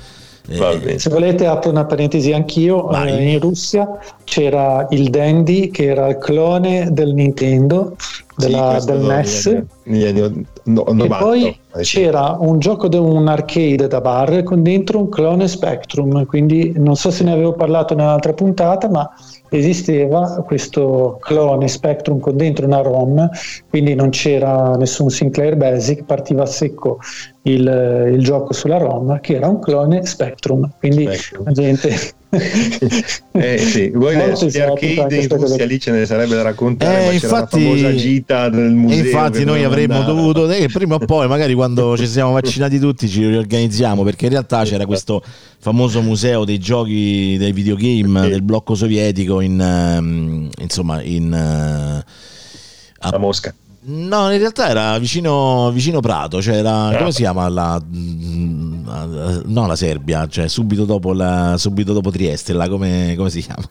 eh, bene. Se volete apro una parentesi anch'io, Vai. eh, in Russia c'era il Dandy che era il clone del Nintendo, della- Sì, del NES. negli anni no- E 90, poi c'era un gioco di un arcade da bar con dentro un clone Spectrum, quindi non so se ne avevo parlato nell'altra puntata, ma esisteva questo clone Spectrum con dentro una ROM, quindi non c'era nessun Sinclair Basic, partiva a secco il, il gioco sulla ROM che era un clone Spectrum, quindi Spectrum. la gente... Eh sì, voi gli esotica arcade in. Russia lì ce ne sarebbe da raccontare, Eh, ma infatti- c'era la famosa gita del E museo. infatti noi avremmo andare. dovuto, eh, prima o poi, magari quando ci siamo vaccinati tutti, ci riorganizziamo perché in realtà c'era questo famoso museo dei giochi dei videogame Sì. del blocco sovietico in ehm, insomma in eh, a- a Mosca. No, in realtà era vicino, vicino Prato, cioè era, Ah. come si chiama la, eh, no, la Serbia, cioè subito dopo, la, subito dopo Trieste, là, come, come si chiama?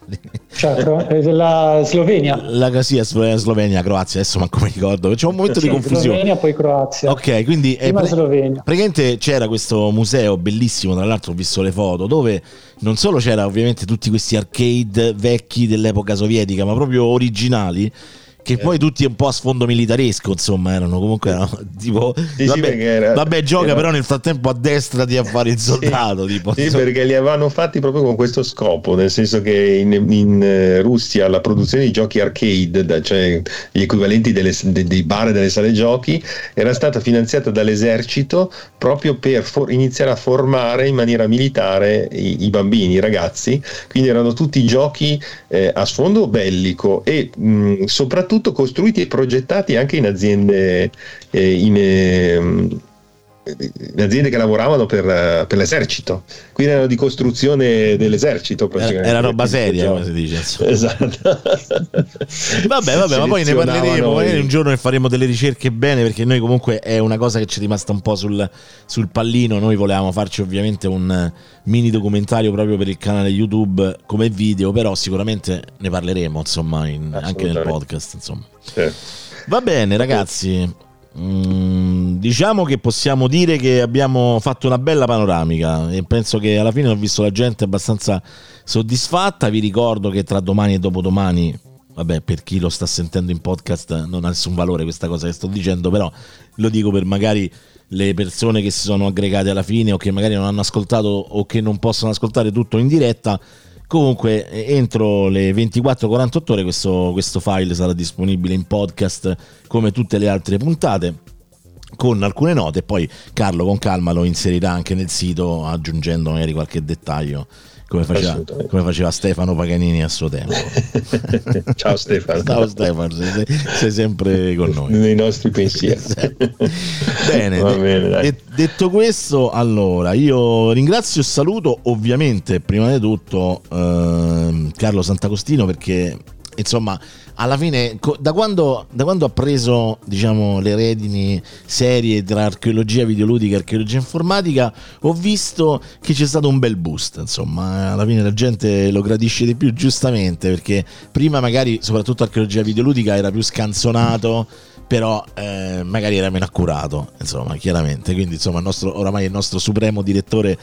Cioè, è della Slovenia. La sì, Slovenia, Croazia, adesso manco mi ricordo, c'è un momento di Sì, confusione. Slovenia, poi Croazia. Ok, quindi eh, Prima pre- Slovenia. praticamente c'era questo museo bellissimo, tra l'altro ho visto le foto, dove non solo c'era ovviamente tutti questi arcade vecchi dell'epoca sovietica, ma proprio originali. Che Eh. poi tutti un po' a sfondo militaresco, insomma, erano comunque erano, tipo. sì, vabbè, era- vabbè, gioca, era- però nel frattempo a destra di a fare il soldato. tipo, Sì, insomma. perché li avevano fatti proprio con questo scopo, nel senso che in, in, eh, Russia la produzione di giochi arcade, cioè gli equivalenti delle- de- dei bar e delle sale giochi, era stata finanziata dall'esercito proprio per for- iniziare a formare in maniera militare i, i bambini, i ragazzi, quindi erano tutti giochi eh, a sfondo bellico e mh, soprattutto costruiti e progettati anche in aziende eh, in, ehm, le aziende che lavoravano per, per, l'esercito, quindi erano di costruzione dell'esercito. Era, era roba seria, come si dice. Esatto. vabbè, vabbè, ma poi ne parleremo. Magari un giorno ne faremo delle ricerche bene, perché noi comunque è una cosa che ci è rimasta un po' sul, sul pallino. Noi volevamo farci ovviamente un mini documentario proprio per il canale YouTube come video, però sicuramente ne parleremo, insomma, in, anche nel podcast. Insomma. Sì. Va bene, ragazzi. Mm, diciamo che possiamo dire che abbiamo fatto una bella panoramica e penso che alla fine ho visto la gente abbastanza soddisfatta. Vi ricordo che tra domani e dopodomani, vabbè, per chi lo sta sentendo in podcast non ha nessun valore questa cosa che sto dicendo, però lo dico per magari le persone che si sono aggregate alla fine o che magari non hanno ascoltato o che non possono ascoltare tutto in diretta Comunque, entro le 24-48 ore questo, questo file sarà disponibile in podcast come tutte le altre puntate con alcune note. Poi Carlo con calma lo inserirà anche nel sito aggiungendo magari qualche dettaglio come faceva, come faceva, Stefano Paganini a suo tempo. Ciao Stefano. Ciao Stefano, sei, sei, sempre con noi. Nei nostri pensieri. bene, bene de- detto questo, allora io ringrazio e saluto ovviamente prima di tutto eh, Carlo Sant'Agostino perché insomma alla fine, da quando, da quando ha preso diciamo, le redini serie tra archeologia videoludica e archeologia informatica, ho visto che c'è stato un bel boost. Insomma, alla fine la gente lo gradisce di più, giustamente, perché prima magari, soprattutto archeologia videoludica, era più scanzonato però eh, magari era meno accurato, insomma, chiaramente. Quindi, insomma, il nostro, oramai il nostro supremo direttore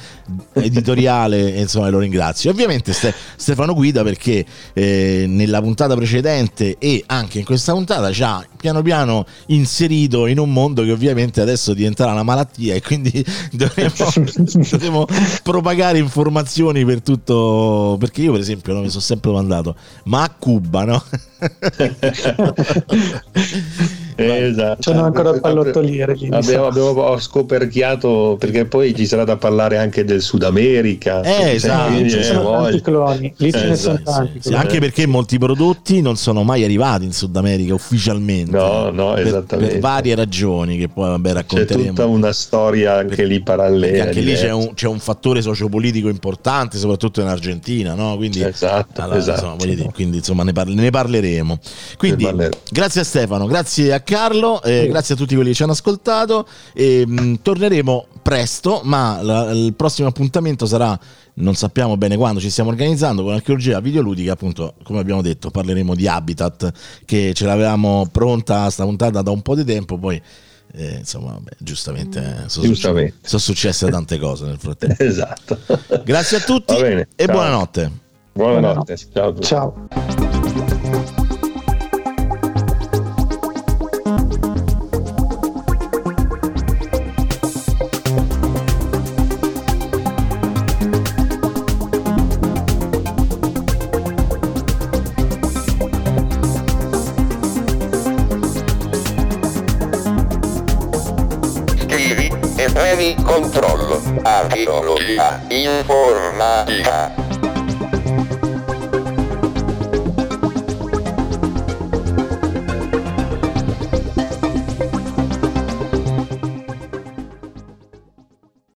editoriale, insomma, lo ringrazio. Ovviamente Ste- Stefano Guida perché eh, nella puntata precedente e anche in questa puntata ci ha piano piano inserito in un mondo che ovviamente adesso diventerà una malattia e quindi dovremo, dovremo propagare informazioni per tutto. Perché io, per esempio, no, mi sono sempre domandato, ma a Cuba, no? esatto. C'è ancora pallottoliere. Abbiamo, abbiamo, scoperchiato perché poi ci sarà da parlare anche del Sud America. Eh, esatto. Ci sono tanti cloni. Lì ce ne sono esatto, tanti. Sì. Anche perché molti prodotti non sono mai arrivati in Sud America ufficialmente. No, no, esattamente. Per, varie ragioni che poi vabbè, racconteremo. C'è tutta una storia anche lì parallela. Anche lì c'è un, c'è un, fattore sociopolitico importante, soprattutto in Argentina, no? Quindi, esatto, allora, esatto. Insomma, dire, quindi insomma ne, parle, ne parleremo. Quindi, grazie a Stefano, grazie a Carlo, eh, sì. grazie a tutti quelli che ci hanno ascoltato. E, mh, torneremo presto, ma la, il prossimo appuntamento sarà, non sappiamo bene quando, ci stiamo organizzando con archeologia videoludica, appunto, come abbiamo detto, parleremo di Habitat, che ce l'avevamo pronta sta puntata da un po' di tempo, poi... Eh, insomma, vabbè, giustamente, eh, sono, giustamente. Succe- sono, successe tante cose nel frattempo. esatto. Grazie a tutti e ciao. buonanotte. Buonanotte. Ciao. ciao. Controllo, archeologia, informatica.